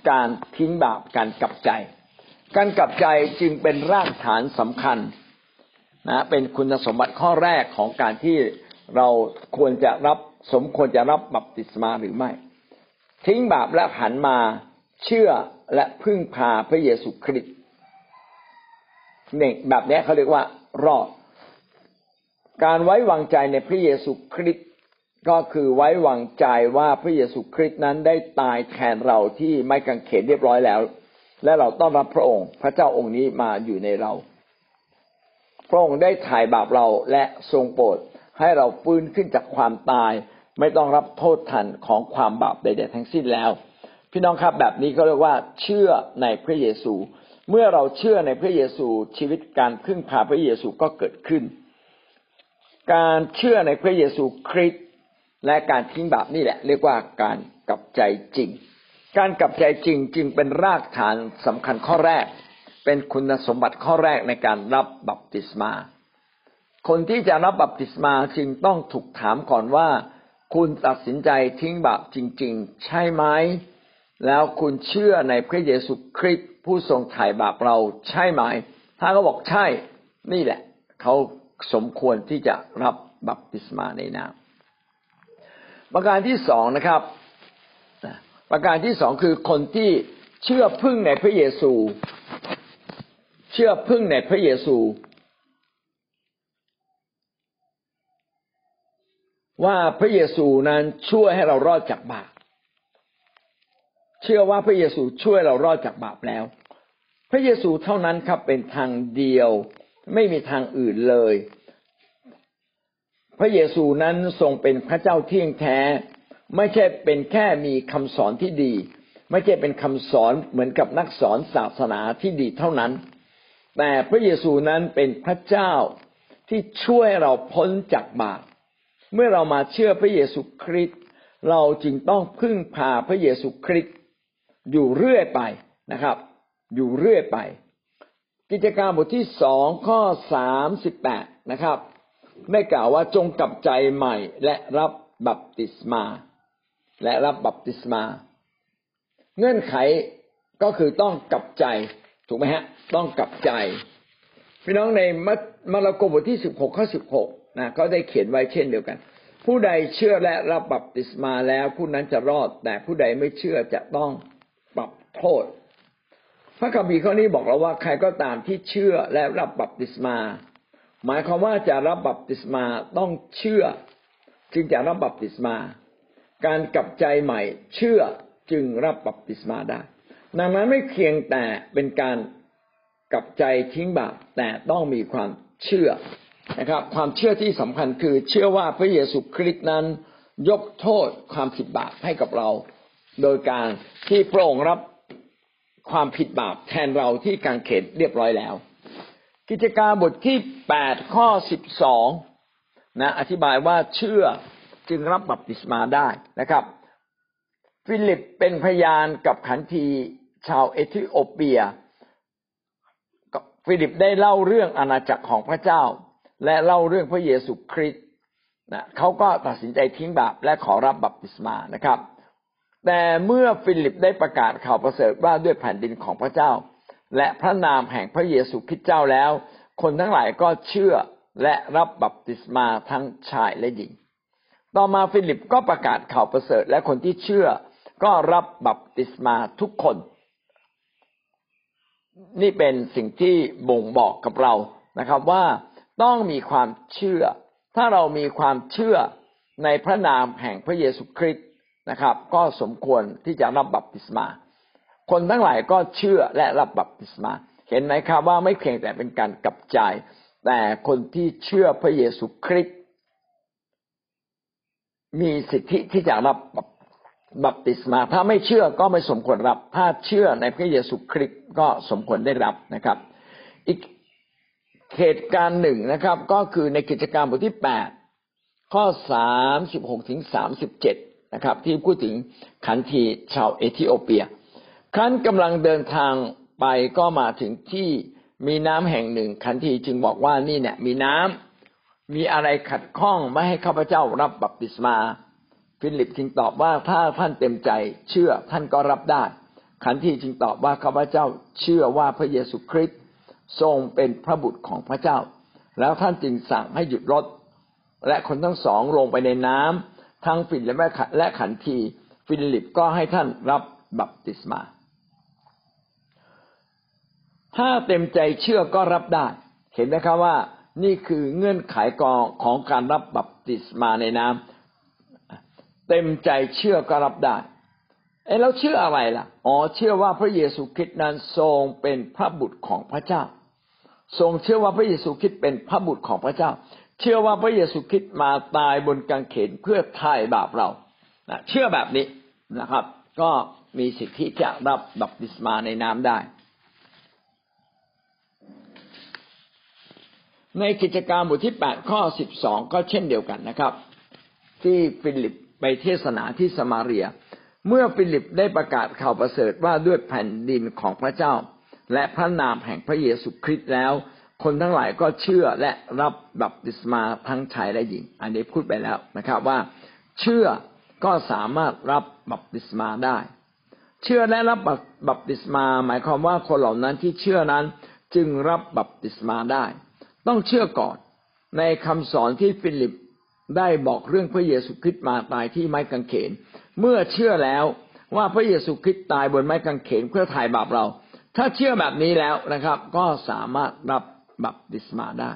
การทิ้งบาปการกลับใจ การกลับใจจึงเป็นรากฐานสำคัญนะเป็นคุณสมบัติข้อแรกของการที่เราควรจะรับสมควรจะรับบัพติศมาหรือไม่ ทิ้งบาปและหันมา เชื่อและพึ่งพาพระเยซูคริสต์เนี่ยแบบนี้เขาเรียกว่ารอด การไว้วางใจในพระเยซูคริสต์ก็คือไว้วางใจว่าพระเยซูคริสต์นั้นได้ตายแทนเราที่ไม่กังเขนเรียบร้อยแล้ว และเราต้อนรับพระองค์ พระเจ้าองค์นี้มาอยู่ในเรา พระองค์ได้ถ่ายบาปเราและทรงโปรดให้เราฟื้นขึ้นจากความตายไม่ต้องรับโทษทันของความบาปใดๆทั้งสิ้นแล้ว พี่น้องครับแบบนี้ก็เรียกว่าเชื่อในพระเยซู เมื่อเราเชื่อในพระเยซูชีวิตการพึ่งพาพระเยซูก็เกิดขึ้น การเชื่อในพระเยซูคริสต์และการทิ้งบาปนี่แหละ เรียกว่าการกลับใจจริง การกลับใจจริงจึงเป็นรากฐานสำคัญข้อแรก เป็นคุณสมบัติข้อแรกในการรับบัพติศมา คนที่จะรับบัพติศมาจึงต้องถูกถามก่อนว่า คุณตัดสินใจทิ้งบาปจริง ๆ ใช่ไหม แล้วคุณเชื่อในพระเยซูคริสต์ผู้ทรงไถ่บาปเราใช่ไหม ถ้าเขาบอกใช่ นี่แหละ เขาสมควรที่จะรับบัพติศมาในนามประการที่สองนะครับ ประการที่สองคือคนที่เชื่อพึ่งในพระเยซู เชื่อพึ่งในพระเยซู ว่าพระเยซูนั้นช่วยให้เรารอดจากบาป เชื่อว่าพระเยซูช่วยเรารอดจากบาปแล้ว พระเยซูเท่านั้นครับเป็นทางเดียวไม่มีทางอื่นเลย พระเยซูนั้นทรงเป็นพระเจ้าเที่ยงแท้ ไม่ใช่เป็นแค่มีคำสอนที่ดี ไม่ใช่เป็นคำสอนเหมือนกับนักสอนศาสนาที่ดีเท่านั้น แต่พระเยซูนั้นเป็นพระเจ้าที่ช่วยเราพ้นจากบาปเมื่อเรามาเชื่อพระเยซูคริสต์เราจึงต้องพึ่งพาพระเยซูคริสต์ อยู่เรื่อยไปนะครับ อยู่เรื่อยไป กิจการบทที่สองข้อสามสิบแปดนะครับได้กล่าวว่าจงกลับใจใหม่และรับบัพติศมา และรับบัพติศมา เงื่อนไขก็คือต้องกลับใจถูกไหมฮะ ต้องกลับใจ พี่น้องในมาระโกบทที่สิบหกข้อสิบหกนะก็ได้เขียนไว้เช่นเดียวกัน ผู้ใดเชื่อและรับบัพติศมาแล้วผู้นั้นจะรอด แต่ผู้ใดไม่เชื่อจะต้อง โทษ พระคัมภีร์ข้อนี้บอกเราว่าใครก็ตามที่เชื่อและรับบัพติศมา หมายความว่าจะรับบัพติศมาต้องเชื่อ จึงจะรับบัพติศมา การกลับใจใหม่เชื่อจึงรับบัพติศมาได้ ดังนั้นไม่เพียงแต่เป็นการกลับใจทิ้งบาปแต่ต้องมีความเชื่อนะครับ ความเชื่อที่สำคัญคือเชื่อว่าพระเยซูคริสต์นั้นยกโทษความผิดบาปให้กับเรา โดยการที่พระองค์รับ ความผิดบาปแทนเราที่การเขตเรียบร้อยแล้ว กิจการบทที่แปดข้อสิบสองนะอธิบายว่าเชื่อจึงรับบัพติศมาได้นะครับ ฟิลิปเป็นพยานกับขันทีชาวเอธิโอเปีย ฟิลิปได้เล่าเรื่องอาณาจักรของพระเจ้า และเล่าเรื่องพระเยซูคริสต์นะเขาก็ตัดสินใจทิ้งบาปและขอรับบัพติศมานะครับ แต่เมื่อฟิลิปได้ประกาศข่าวประเสริฐว่าด้วยแผ่นดินของพระเจ้า และพระนามแห่งพระเยซูคริสต์เจ้าแล้ว คนทั้งหลายก็เชื่อและรับบัพติศมาทั้งชายและหญิง ต่อมาฟิลิปก็ประกาศข่าวประเสริฐและคนที่เชื่อก็รับบัพติศมาทุกคน นี่เป็นสิ่งที่บ่งบอกกับเรานะครับว่าต้องมีความเชื่อ ถ้าเรามีความเชื่อในพระนามแห่งพระเยซูคริสต์ นะครับ ก็สมควรที่จะรับบัพติศมา คนทั้งหลายก็เชื่อและรับบัพติศมา เห็นไหมครับว่าไม่เพียงแต่เป็นการกลับใจ แต่คนที่เชื่อพระเยซูคริสต์มีสิทธิที่จะรับบัพติศมา ถ้าไม่เชื่อก็ไม่สมควรรับ ถ้าเชื่อในพระเยซูคริสต์ก็สมควรได้รับนะครับ อีกเหตุการณ์หนึ่งนะครับ ก็คือในกิจการบทที่แปดข้อสามสิบหกถึงสามสิบเจ็ด นะครับ ที่พูดถึงขันทีชาวเอธิโอเปีย ครั้นกำลังเดินทางไปก็มาถึงที่มีน้ำแห่งหนึ่ง ขันทีจึงบอกว่านี่เนี่ย มีน้ำมีอะไรขัดข้องไม่ให้ข้าพเจ้ารับบัพติศมา ฟิลิปจึงตอบว่าถ้าท่านเต็มใจเชื่อท่านก็รับได้ ขันทีจึงตอบว่าข้าพเจ้าเชื่อว่าพระเยซูคริสต์ทรงเป็นพระบุตรของพระเจ้า แล้วท่านจึงสั่งให้หยุดรถ และคนทั้งสองลงไปในน้ำ ทั้งฟิลิปและขันทีฟิลิปก็ให้ท่านรับบัพติศมา ถ้าเต็มใจเชื่อก็รับได้ เห็นไหมครับว่า นี่คือเงื่อนไขกองของการรับบัพติศมาในน้ำเต็มใจเชื่อก็รับได้ เอ้แล้วเชื่ออะไรล่ะ อ๋อเชื่อว่าพระเยซูคริสต์นั้นทรงเป็นพระบุตรของพระเจ้า ทรงเชื่อว่าพระเยซูคริสต์เป็นพระบุตรของพระเจ้า เชื่อว่าพระเยซูคริสต์มาตายบนกางเขนเพื่อไถ่บาปเรานะเชื่อแบบนี้นะครับ ก็มีสิทธิจะรับบัพติศมาในน้ำได้ ในกิจการบทที่แปดข้อสิบสองก็เช่นเดียวกันนะครับ ที่ฟิลิปไปเทศนาที่สมาเรีย เมื่อฟิลิปได้ประกาศข่าวประเสริฐว่าด้วยแผ่นดินของพระเจ้า และพระนามแห่งพระเยซูคริสต์แล้ว คนทั้งหลายก็เชื่อและรับบัพติศมาทั้งชายและหญิง อันนี้พูดไปแล้วนะครับว่า เชื่อก็สามารถรับบัพติศมาได้ เชื่อและรับบัพติศมา หมายความว่าคนเหล่านั้นที่เชื่อนั้นจึงรับบัพติศมาได้ ต้องเชื่อก่อนในคำสอนที่ฟิลิปได้บอกเรื่องพระเยซูคริสต์มาตายที่ไม้กางเขน เมื่อเชื่อแล้วว่าพระเยซูคริสต์ตายบนไม้กางเขนเพื่อถ่ายบาปเรา ถ้าเชื่อแบบนี้แล้วนะครับ ก็สามารถรับ บัพติศมาได้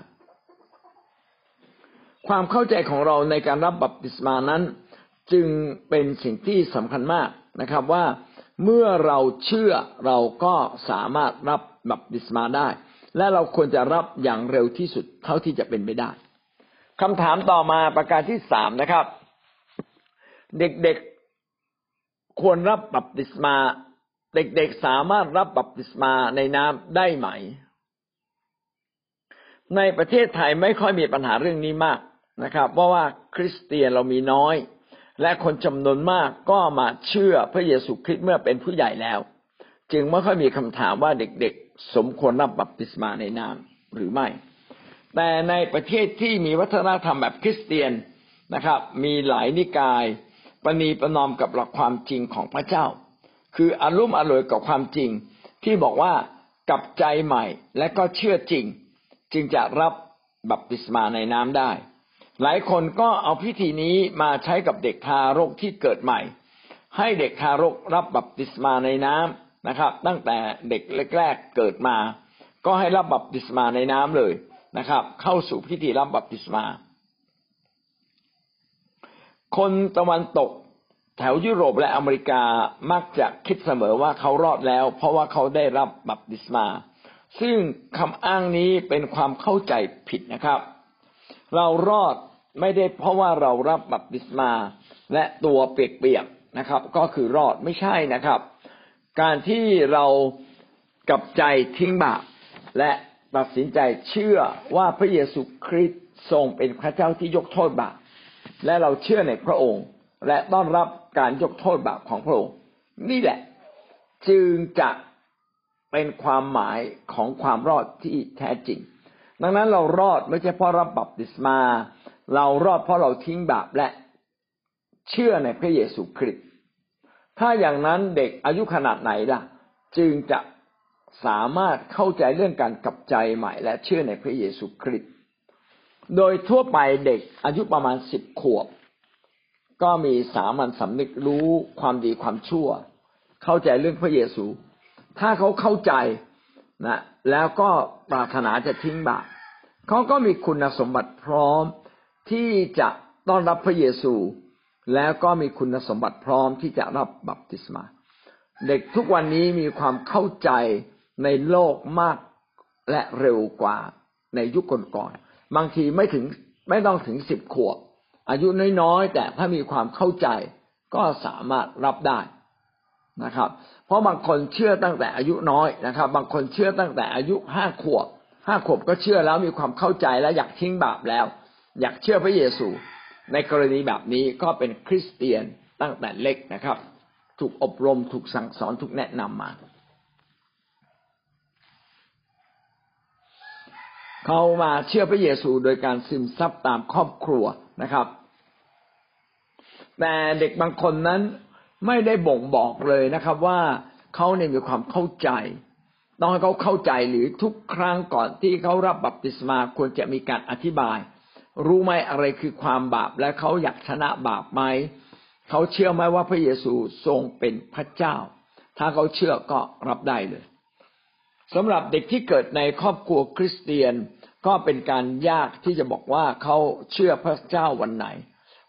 ความเข้าใจของเราในการรับบัพติศมานั้น จึงเป็นสิ่งที่สำคัญมากนะครับว่าเมื่อเราเชื่อเราก็สามารถรับบัพติศมาได้ และเราควรจะรับอย่างเร็วที่สุดเท่าที่จะเป็นไปได้คำถามต่อมาประการที่สามนะครับ เด็กๆควรรับบัพติศมา เด็กๆสามารถรับบัพติศมาในน้ำได้ไหม ในประเทศไทยไม่ค่อยมีปัญหาเรื่องนี้มากนะครับ เพราะว่าคริสเตียนเรามีน้อย และคนจำนวนมากก็มาเชื่อพระเยซูคริสต์เมื่อเป็นผู้ใหญ่แล้ว จึงไม่ค่อยมีคำถามว่าเด็กๆ สมควรรับบัพติศมาในน้ำหรือไม่ แต่ในประเทศที่มีวัฒนธรรมแบบคริสเตียนนะครับ มีหลายนิกายปณีประนอมกับหลักความจริงของพระเจ้า คืออารมณ์อร่อยกับความจริงที่บอกว่ากับใจใหม่และก็เชื่อจริง จึงจะรับบัพติศมาในน้ำได้ หลายคนก็เอาพิธีนี้มาใช้กับเด็กทารกที่เกิดใหม่ ให้เด็กทารกรับบัพติศมาในน้ำนะครับ ตั้งแต่เด็กแรกๆเกิดมา ก็ให้รับบัพติศมาในน้ำเลยนะครับ เข้าสู่พิธีรับบัพติศมา คนตะวันตกแถวยุโรปและอเมริกามักจะคิดเสมอว่าเขารอดแล้ว เพราะว่าเขาได้รับบัพติศมา ซึ่งคำอ้างนี้เป็นความเข้าใจผิดนะครับ เรารอดไม่ได้เพราะว่าเรารับบัพติศมาและตัวเปียกๆนะครับ ก็คือรอดไม่ใช่นะครับ การที่เรากับใจทิ้งบาปและตัดสินใจเชื่อว่าพระเยซูคริสต์ทรงเป็นพระเจ้าที่ยกโทษบาปและเราเชื่อในพระองค์ และต้อนรับการยกโทษบาปของพระองค์ นี่แหละ จึงจะ เป็นความหมายของความรอดที่แท้จริง ดังนั้นเรารอดไม่ใช่เพราะรับบัพติศมา เรารอดเพราะเราทิ้งบาปและเชื่อในพระเยซูคริสต์ ถ้าอย่างนั้นเด็กอายุขนาดไหนล่ะ จึงจะสามารถเข้าใจเรื่องการกลับใจใหม่ และเชื่อในพระเยซูคริสต์ โดยทั่วไปเด็กอายุประมาณสิบขวบ ก็มีสามัญสำนึกรู้ความดีความชั่ว เข้าใจเรื่องพระเยซู ถ้าเขาเข้าใจนะแล้วก็ปรารถนาจะทิ้งบาปเขาก็มีคุณสมบัติพร้อมที่จะต้อนรับพระเยซู แล้วก็มีคุณสมบัติพร้อมที่จะรับบัพติศมา เด็กทุกวันนี้มีความเข้าใจในโลกมากและเร็วกว่าในยุคก่อนๆบางทีไม่ถึงไม่ต้องถึงสิบขวบอายุน้อยๆ แต่ถ้ามีความเข้าใจก็สามารถรับได้ นะครับ เพราะบางคนเชื่อตั้งแต่อายุน้อยนะครับ บางคนเชื่อตั้งแต่อายุห้าขวบห้าขวบก็เชื่อแล้วมีความเข้าใจและอยากทิ้งบาปแล้ว อยากเชื่อพระเยซู ในกรณีแบบนี้ก็เป็นคริสเตียนตั้งแต่เล็กนะครับ ถูกอบรมถูกสั่งสอนถูกแนะนำมาเขามาเชื่อพระเยซูโดยการซึมซับตามครอบครัวนะครับ แต่เด็กบางคนนั้น ไม่ได้บ่งบอกเลยนะครับ ว่าเขาเนี่ยมีความเข้าใจ ต้องให้เขาเข้าใจหรือทุกครั้งก่อนที่เขารับบัพติศมาควรจะมีการอธิบาย รู้ไหมอะไรคือความบาปและเขาอยากชนะบาปไหมเขาเชื่อไหมว่าพระเยซูทรงเป็นพระเจ้า ถ้าเขาเชื่อก็รับได้เลยสำหรับเด็กที่เกิดในครอบครัวคริสเตียนก็เป็นการยากที่จะบอกว่าเขาเชื่อพระเจ้าวันไหน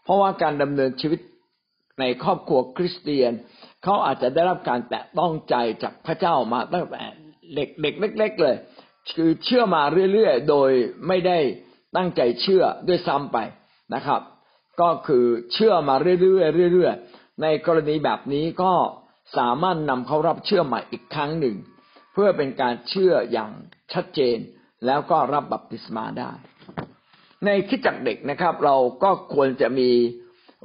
เพราะว่าการดำเนินชีวิต ในครอบครัวคริสเตียน เขาอาจจะได้รับการแตะต้องใจจากพระเจ้ามาตั้งแต่เด็กเด็กเล็ก ๆ เลย คือเชื่อมาเรื่อยๆ โดยไม่ได้ตั้งใจเชื่อด้วยซ้ำไปนะครับ ก็คือเชื่อมาเรื่อยๆเรื่อยๆในกรณีแบบนี้ก็สามารถนำเขารับเชื่อใหม่อีกครั้งหนึ่ง เพื่อเป็นการเชื่ออย่างชัดเจนแล้วก็รับบัพติศมาได้ ในคิดจักเด็กนะครับ เราก็ควรจะมี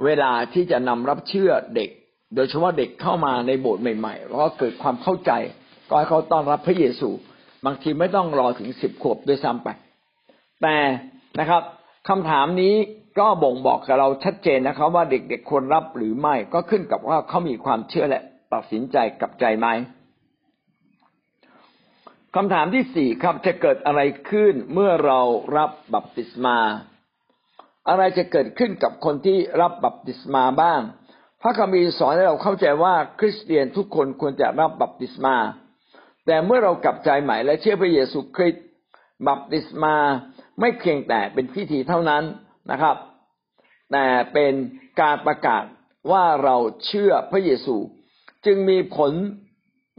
เวลาที่จะนำรับเชื่อเด็ก โดยเฉพาะเด็กเข้ามาในโบสถ์ใหม่ๆแล้วก็เกิดความเข้าใจ ก็ให้เขาต้อนรับพระเยซู บางทีไม่ต้องรอถึงสิบขวบด้วยซ้ำไป แต่นะครับคำถามนี้ก็บ่งบอกกับเราชัดเจนนะครับ ว่าเด็กๆควรรับหรือไม่ก็ขึ้นกับว่าเขามีความเชื่อและตัดสินใจกับใจไหมคำถามที่สี่ครับจะเกิดอะไรขึ้นเมื่อเรารับบัพติศมา อะไรจะเกิดขึ้นกับคนที่รับบัพติศมาบ้าง พระคัมภีร์สอนให้เราเข้าใจว่าคริสเตียนทุกคนควรจะรับบัพติศมา แต่เมื่อเรากลับใจใหม่และเชื่อพระเยซูคริสต์บัพติศมาไม่เพียงแต่เป็นพิธีเท่านั้นนะครับ แต่เป็นการประกาศว่าเราเชื่อพระเยซู จึงมีผล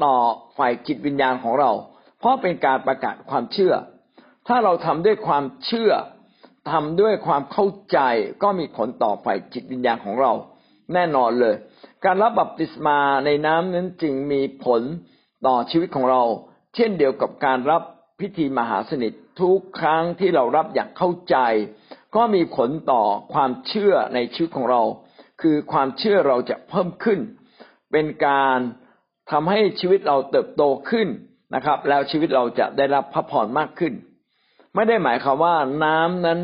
ต่อฝ่ายจิตวิญญาณของเรา เพราะเป็นการประกาศความเชื่อ ถ้าเราทำด้วยความเชื่อ ทำด้วยความเข้าใจก็มีผลต่อฝ่ายจิตวิญญาณของเรา แน่นอนเลย การรับบัพติศมาในน้ำนั้นจึงมีผลต่อชีวิตของเรา เช่นเดียวกับการรับพิธีมหาสนิททุกครั้งที่เรารับอย่างเข้าใจ ก็มีผลต่อความเชื่อในชีวิตของเรา คือความเชื่อเราจะเพิ่มขึ้น เป็นการทำให้ชีวิตเราเติบโตขึ้นนะครับ แล้วชีวิตเราจะได้รับพระพรมากขึ้น ไม่ได้หมายความว่าน้ำนั้น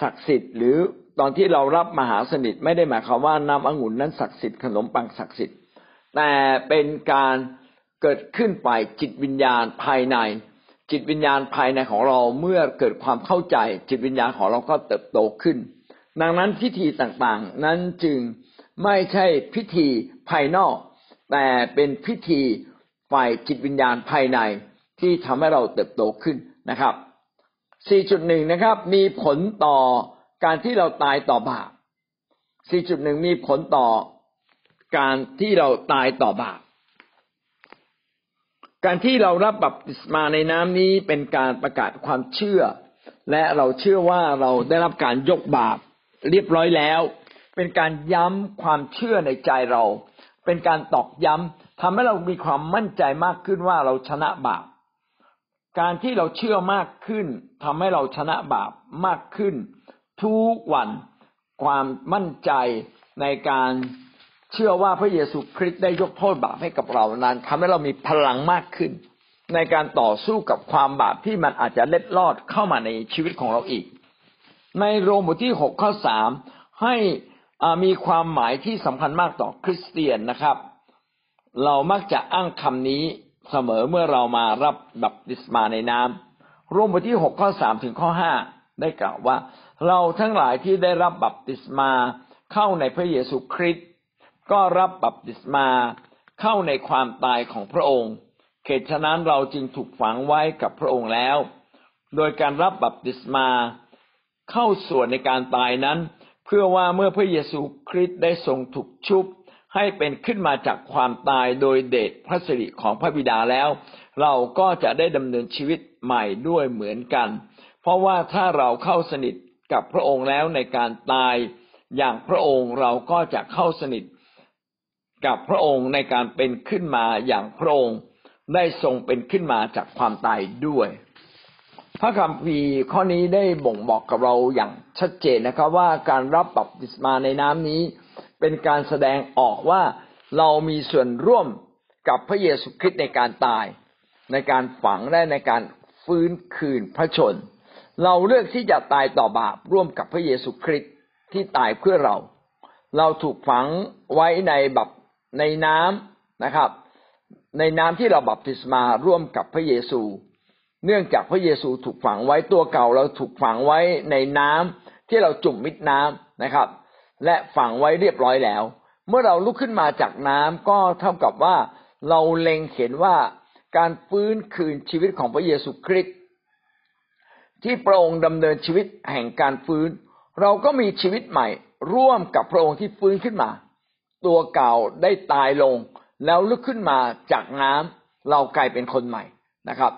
ศักดิ์สิทธิ์หรือตอนที่เรารับมหาสนิทไม่ได้หมายความว่าน้ำองุ่นนั้นศักดิ์สิทธิ์ขนมปังศักดิ์สิทธิ์ แต่เป็นการเกิดขึ้นไปจิตวิญญาณภายใน จิตวิญญาณภายในของเราเมื่อเกิดความเข้าใจ จิตวิญญาณของเราก็เติบโตขึ้น ดังนั้นพิธีต่างๆ นั้นจึงไม่ใช่พิธีภายนอก แต่เป็นพิธีฝ่ายจิตวิญญาณภายในที่ทำให้เราเติบโตขึ้นนะครับ 4.1 นะครับ มีผลต่อการที่เราตายต่อบาป 4.1 มีผลต่อการที่เราตายต่อบาป การที่เรารับบัพติศมาในน้ำนี้เป็นการประกาศความเชื่อ และเราเชื่อว่าเราได้รับการยกบาปเรียบร้อยแล้ว เป็นการย้ำความเชื่อในใจเรา เป็นการตอกย้ำทำให้เรามีความมั่นใจมากขึ้นว่าเราชนะบาป การที่เราเชื่อมากขึ้นทำให้เราชนะบาปมากขึ้น ทุกวันความมั่นใจในการเชื่อว่าพระเยซูคริสต์ได้ยกโทษบาปให้กับเรานั้นทำให้เรามีพลังมากขึ้น ในการต่อสู้กับความบาปที่มันอาจจะเล็ดลอดเข้ามาในชีวิตของเราอีก ในโรมบทที่หกข้อสามให้มีความหมายที่สำคัญมากต่อคริสเตียนนะครับ เรามักจะอ้างคำนี้ เสมอเมื่อเรามารับบัพติศมาในน้ำโรมบทที่หกข้อสามถึงข้อห้าได้กล่าวว่า เราทั้งหลายที่ได้รับบัพติศมาเข้าในพระเยซูคริสต์ก็รับบัพติศมาเข้าในความตายของพระองค์เหตุฉะนั้นเราจึงถูกฝังไว้กับพระองค์แล้ว โดยการรับบัพติศมาเข้าส่วนในการตายนั้น เพื่อว่าเมื่อพระเยซูคริสต์ได้ทรงถูกชุบ ให้เป็นขึ้นมาจากความตายโดยเดชพระสิริของพระบิดาแล้ว เราก็จะได้ดำเนินชีวิตใหม่ด้วยเหมือนกัน เพราะว่าถ้าเราเข้าสนิทกับพระองค์แล้วในการตายอย่างพระองค์เราก็จะเข้าสนิทกับพระองค์ในการเป็นขึ้นมาอย่างพระองค์ได้ทรงเป็นขึ้นมาจากความตายด้วย พระคัมภีร์ข้อนี้ได้บ่งบอกกับเราอย่างชัดเจนนะครับว่าการรับบัพติศมาในน้ำนี้ เป็นการแสดงออกว่าเรามีส่วนร่วมกับพระเยซูคริสต์ในการตาย ในการฝังและในการฟื้นคืนพระชน เราเลือกที่จะตายต่อบาปร่วมกับพระเยซูคริสต์ที่ตายเพื่อเรา เราถูกฝังไว้ในบัพในน้ำนะครับ ในน้ำที่เราบัพติศมาร่วมกับพระเยซู เนื่องจากพระเยซูถูกฝังไว้ตัวเก่าเราถูกฝังไว้ในน้ำที่เราจุ่มมิดน้ำนะครับ และฝังไว้เรียบร้อยแล้ว เมื่อเราลุกขึ้นมาจากน้ำก็เท่ากับว่าเราเล็งเห็นว่าการฟื้นคืนชีวิตของพระเยซูคริสต์ที่พระองค์ดำเนินชีวิตแห่งการฟื้น เราก็มีชีวิตใหม่ ร่วมกับพระองค์ที่ฟื้นขึ้นมา ตัวเก่าได้ตายลง แล้วลุกขึ้นมาจากน้ำเรากลายเป็นคนใหม่นะครับ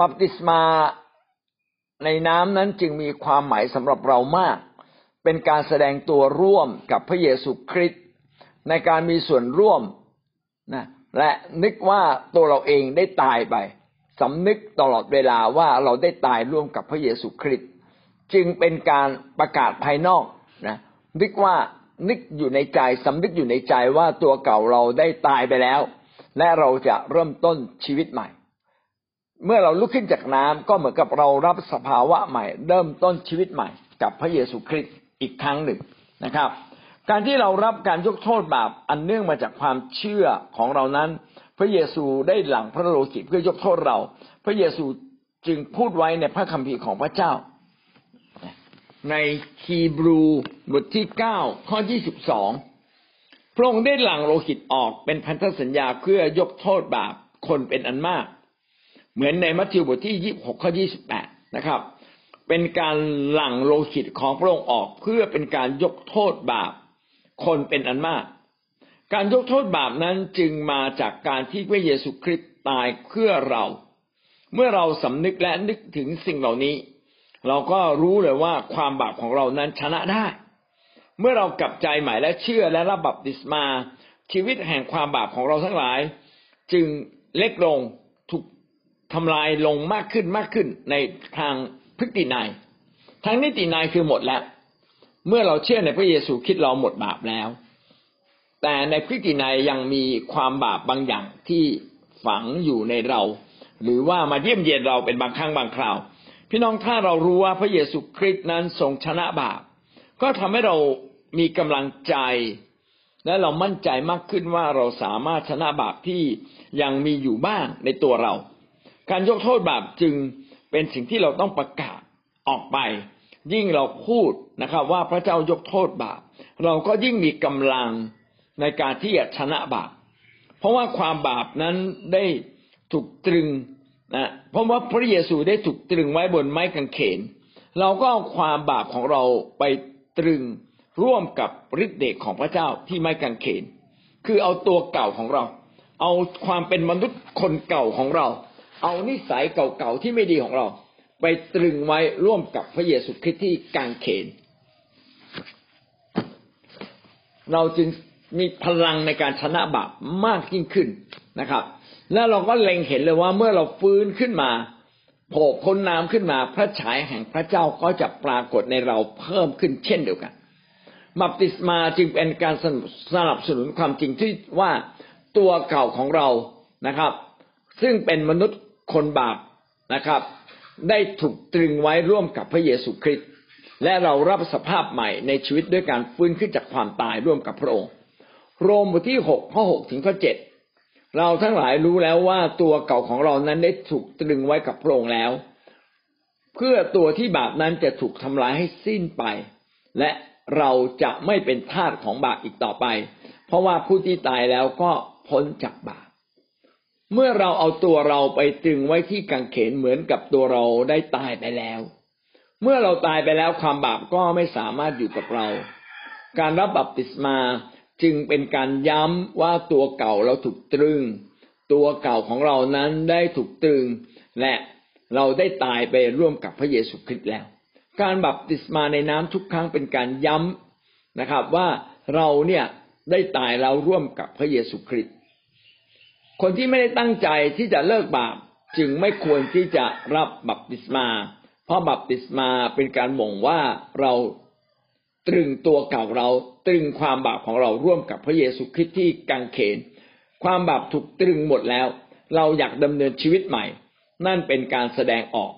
บัพติศมาในน้ำนั้นจึงมีความหมายสำหรับเรามาก เป็นการแสดงตัวร่วมกับพระเยซูคริสต์ในการมีส่วนร่วมนะและนึกว่าตัวเราเองได้ตายไปสำนึกตลอดเวลาว่าเราได้ตายร่วมกับพระเยซูคริสต์จึงเป็นการประกาศภายนอกนะนึกว่านึกอยู่ในใจสำนึกอยู่ในใจว่าตัวเก่าเราได้ตายไปแล้ว และเราจะเริ่มต้นชีวิตใหม่ เมื่อเราลุกขึ้นจากน้ำก็เหมือนกับเรารับสภาวะใหม่ เริ่มต้นชีวิตใหม่กับพระเยซูคริสต์ อีกครั้งหนึ่งนะครับ การที่เรารับการยกโทษบาปอันเนื่องมาจากความเชื่อของเรานั้น พระเยซูได้หลังพระโลหิตเพื่อยกโทษเรา พระเยซูจึงพูดไว้ในพระคัมภีร์ของพระเจ้า ในฮีบรูบทที่เก้าข้อยี่สิบสองพระองค์ได้หลังโลหิตออกเป็นพันธสัญญาเพื่อยกโทษบาปคนเป็นอันมาก เหมือนในมัทธิวบทที่ยี่บหกข้อยี่สิบแปดนะครับ เป็นการหลั่งโลหิตของพระองค์ออกเพื่อเป็นการยกโทษบาป คนเป็นอันมาก การยกโทษบาปนั้นจึงมาจากการที่พระเยซูคริสต์ตายเพื่อเรา เมื่อเราสำนึกและนึกถึงสิ่งเหล่านี้ เราก็รู้เลยว่าความบาปของเรานั้นชนะได้ เมื่อเรากลับใจใหม่และเชื่อและรับบัพติศมา ชีวิตแห่งความบาปของเราทั้งหลาย จึงเล็กลงถูกทำลายลงมากขึ้นมากขึ้นในทาง พฤตินัยทางนิตินัยคือหมดแล้ว เมื่อเราเชื่อในพระเยซูคิดเราหมดบาปแล้ว แต่ในพฤตินัยยังมีความบาปบางอย่างที่ฝังอยู่ในเรา หรือว่ามาเยี่ยมเยียนเราเป็นบางครั้งบางคราว พี่น้องถ้าเรารู้ว่าพระเยซูคริสต์นั้นทรงชนะบาป ก็ทำให้เรามีกำลังใจ และเรามั่นใจมากขึ้นว่าเราสามารถชนะบาปที่ยังมีอยู่บ้างในตัวเรา การยกโทษบาปจึง เป็นสิ่งที่เราต้องประกาศออกไป ยิ่งเราพูดนะครับ ว่าพระเจ้ายกโทษบาปเราก็ยิ่งมีกำลังในการที่จะชนะบาปเพราะว่าความบาปนั้นได้ถูกตรึงนะเพราะว่าพระเยซูได้ถูกตรึงไว้บนไม้กางเขน เราก็เอาความบาปของเราไปตรึงร่วมกับฤทธิ์เดชของพระเจ้าที่ไม้กางเขน คือเอาตัวเก่าของเรา เอาความเป็นมนุษย์คนเก่าของเรา เอานิสัยเก่าๆที่ไม่ดีของเรา ไปตรึงไว้ร่วมกับพระเยซูคริสต์ที่กางเขน เราจึงมีพลังในการชนะบาปมากยิ่งขึ้นนะครับ แล้วเราก็เล็งเห็นเลยว่าเมื่อเราฟื้นขึ้นมาโผล่พ้นน้ำขึ้นมาพระฉายแห่งพระเจ้าก็จะปรากฏในเราเพิ่มขึ้นเช่นเดียวกันบัพติศมาจึงเป็นการสนับสนุนความจริงที่ว่าตัวเก่าของเรานะครับ ซึ่งเป็นมนุษย์ คนบาปนะครับ ได้ถูกตรึงไว้ร่วมกับพระเยซูคริสต์และเรารับสภาพใหม่ในชีวิตด้วยการฟื้นขึ้นจากความตายร่วมกับพระองค์ โรมบทที่หกข้อหกถึงข้อเจ็ดเราทั้งหลายรู้แล้วว่าตัวเก่าของเรานั้นได้ถูกตรึงไว้กับพระองค์แล้ว เพื่อตัวที่บาปนั้นจะถูกทำลายให้สิ้นไป และเราจะไม่เป็นทาสของบาปอีกต่อไป เพราะว่าผู้ที่ตายแล้วก็พ้นจากบาป เมื่อเราเอาตัวเราไปตึงไว้ที่กางเขนเหมือนกับตัวเราได้ตายไปแล้ว เมื่อเราตายไปแล้วความบาปก็ไม่สามารถอยู่กับเรา การรับบัพติศมาจึงเป็นการย้ำว่าตัวเก่าเราถูกตรึง ตัวเก่าของเรานั้นได้ถูกตรึง และเราได้ตายไปร่วมกับพระเยซูคริสต์แล้ว การบัพติศมาในน้ำทุกครั้งเป็นการย้ำนะครับว่าเราเนี่ยได้ตายแล้วร่วมกับพระเยซูคริสต์ คนที่ไม่ได้ตั้งใจที่จะเลิกบาปจึงไม่ควรที่จะรับบัพติศมา เพราะบัพติศมาเป็นการบ่งว่าเราตรึงตัวเก่าเราตรึงความบาปของเราร่วมกับพระเยซูคริสต์ที่กังเขน ความบาปถูกตรึงหมดแล้ว เราอยากดำเนินชีวิตใหม่ นั่นเป็นการแสดงออก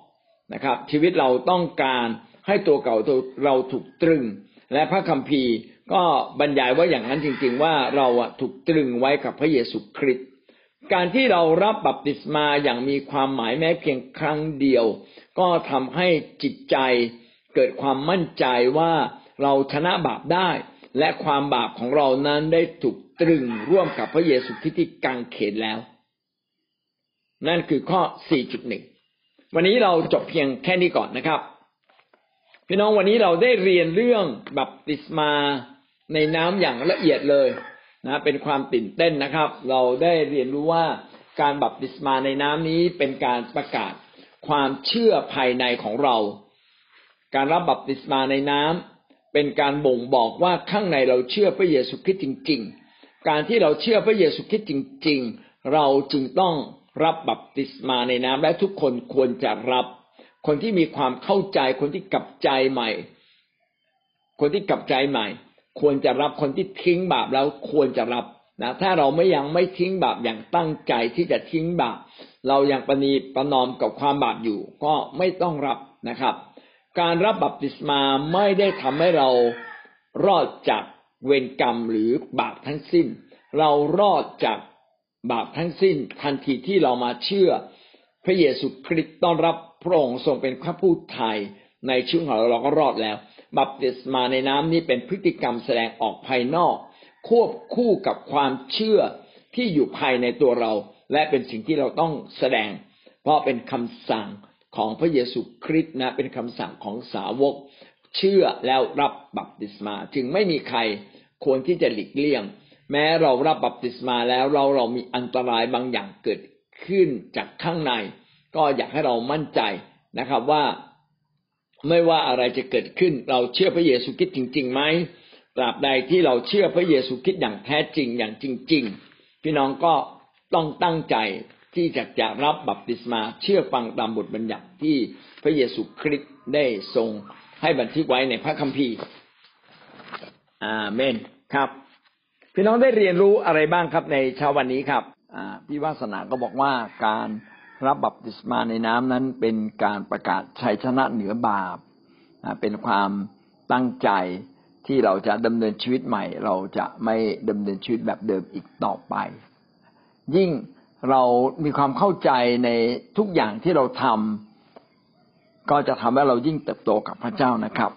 นะครับ ชีวิตเราต้องการให้ตัวเก่าเราถูกตรึง และพระคัมภีร์ก็บรรยายว่าอย่างนั้นจริง ๆ ว่าเราถูกตรึงไว้กับพระเยซูคริสต์ การที่เรารับบัพติศมาอย่างมีความหมายแม้เพียงครั้งเดียว ก็ทำให้จิตใจเกิดความมั่นใจว่าเราชนะบาปได้ และความบาปของเรานั้นได้ถูกตรึงร่วมกับพระเยซูคริสต์ที่กังเขนแล้ว นั่นคือข้อ 4.1 วันนี้เราจบเพียงแค่นี้ก่อนนะครับ พี่น้องวันนี้เราได้เรียนเรื่องบัพติศมาในน้ำอย่างละเอียดเลย นะเป็นความตื่นเต้นนะครับ เราได้เรียนรู้ว่าการบัพติศมาในน้ำนี้เป็นการประกาศความเชื่อภายในของเรา การรับบัพติศมาในน้ำเป็นการบ่งบอกว่าข้างในเราเชื่อพระเยซูคริสต์จริง ๆ การที่เราเชื่อพระเยซูคริสต์จริง ๆ เราจึงต้องรับบัพติศมาในน้ำและทุกคนควรจะรับ คนที่มีความเข้าใจคนที่กลับใจใหม่ คนที่กลับใจใหม่ ควรจะรับคนที่ทิ้งบาปแล้วควรจะรับนะถ้าเราไม่ยังไม่ทิ้งบาปอย่างตั้งใจที่จะทิ้งบาปเรายังปณีประนอมกับความบาปอยู่ ก็ไม่ต้องรับนะครับ การรับบัพติศมาไม่ได้ทำให้เรารอดจากเวรกรรมหรือบาปทั้งสิ้น เรารอดจากบาปทั้งสิ้น ทันทีที่เรามาเชื่อ พระเยซูคริสต์ต้อนรับพระองค์ทรงเป็นพระผู้ไทยในชีวิตของเราเราก็รอดแล้ว บัพติศมาในน้ำนี้เป็นพฤติกรรมแสดงออกภายนอก ควบคู่กับความเชื่อที่อยู่ภายในตัวเรา และเป็นสิ่งที่เราต้องแสดง เพราะเป็นคำสั่งของพระเยซูคริสต์นะเป็นคำสั่งของสาวก เชื่อแล้วรับบัพติศมา จึงไม่มีใครควรที่จะหลีกเลี่ยง แม้เรารับบัพติศมาแล้วเราเรามีอันตรายบางอย่างเกิดขึ้นจากข้างใน ก็อยากให้เรามั่นใจนะครับว่า ไม่ว่าอะไรจะเกิดขึ้น เราเชื่อพระเยซูคริสต์จริงๆไหมตราบใดที่เราเชื่อพระเยซูคริสต์อย่างแท้จริงอย่างจริง ๆ พี่น้องก็ต้องตั้งใจที่จะจะรับบัพติศมาเชื่อฟังตามบทบัญญัติที่พระเยซูคริสต์ได้ทรงให้บันทึกไว้ในพระคัมภีร์อาเมนครับ พี่น้องได้เรียนรู้อะไรบ้างครับในเช้าวันนี้ครับพี่วาสนาก็บอกว่าการ รับบัพติศมาในน้ำนั้นเป็นการประกาศชัยชนะเหนือบาปเป็นความตั้งใจที่เราจะดำเนินชีวิตใหม่ เราจะไม่ดำเนินชีวิตแบบเดิมอีกต่อไป ยิ่งเรามีความเข้าใจในทุกอย่างที่เราทำก็จะทำให้เรายิ่งเติบโตกับพระเจ้านะครับ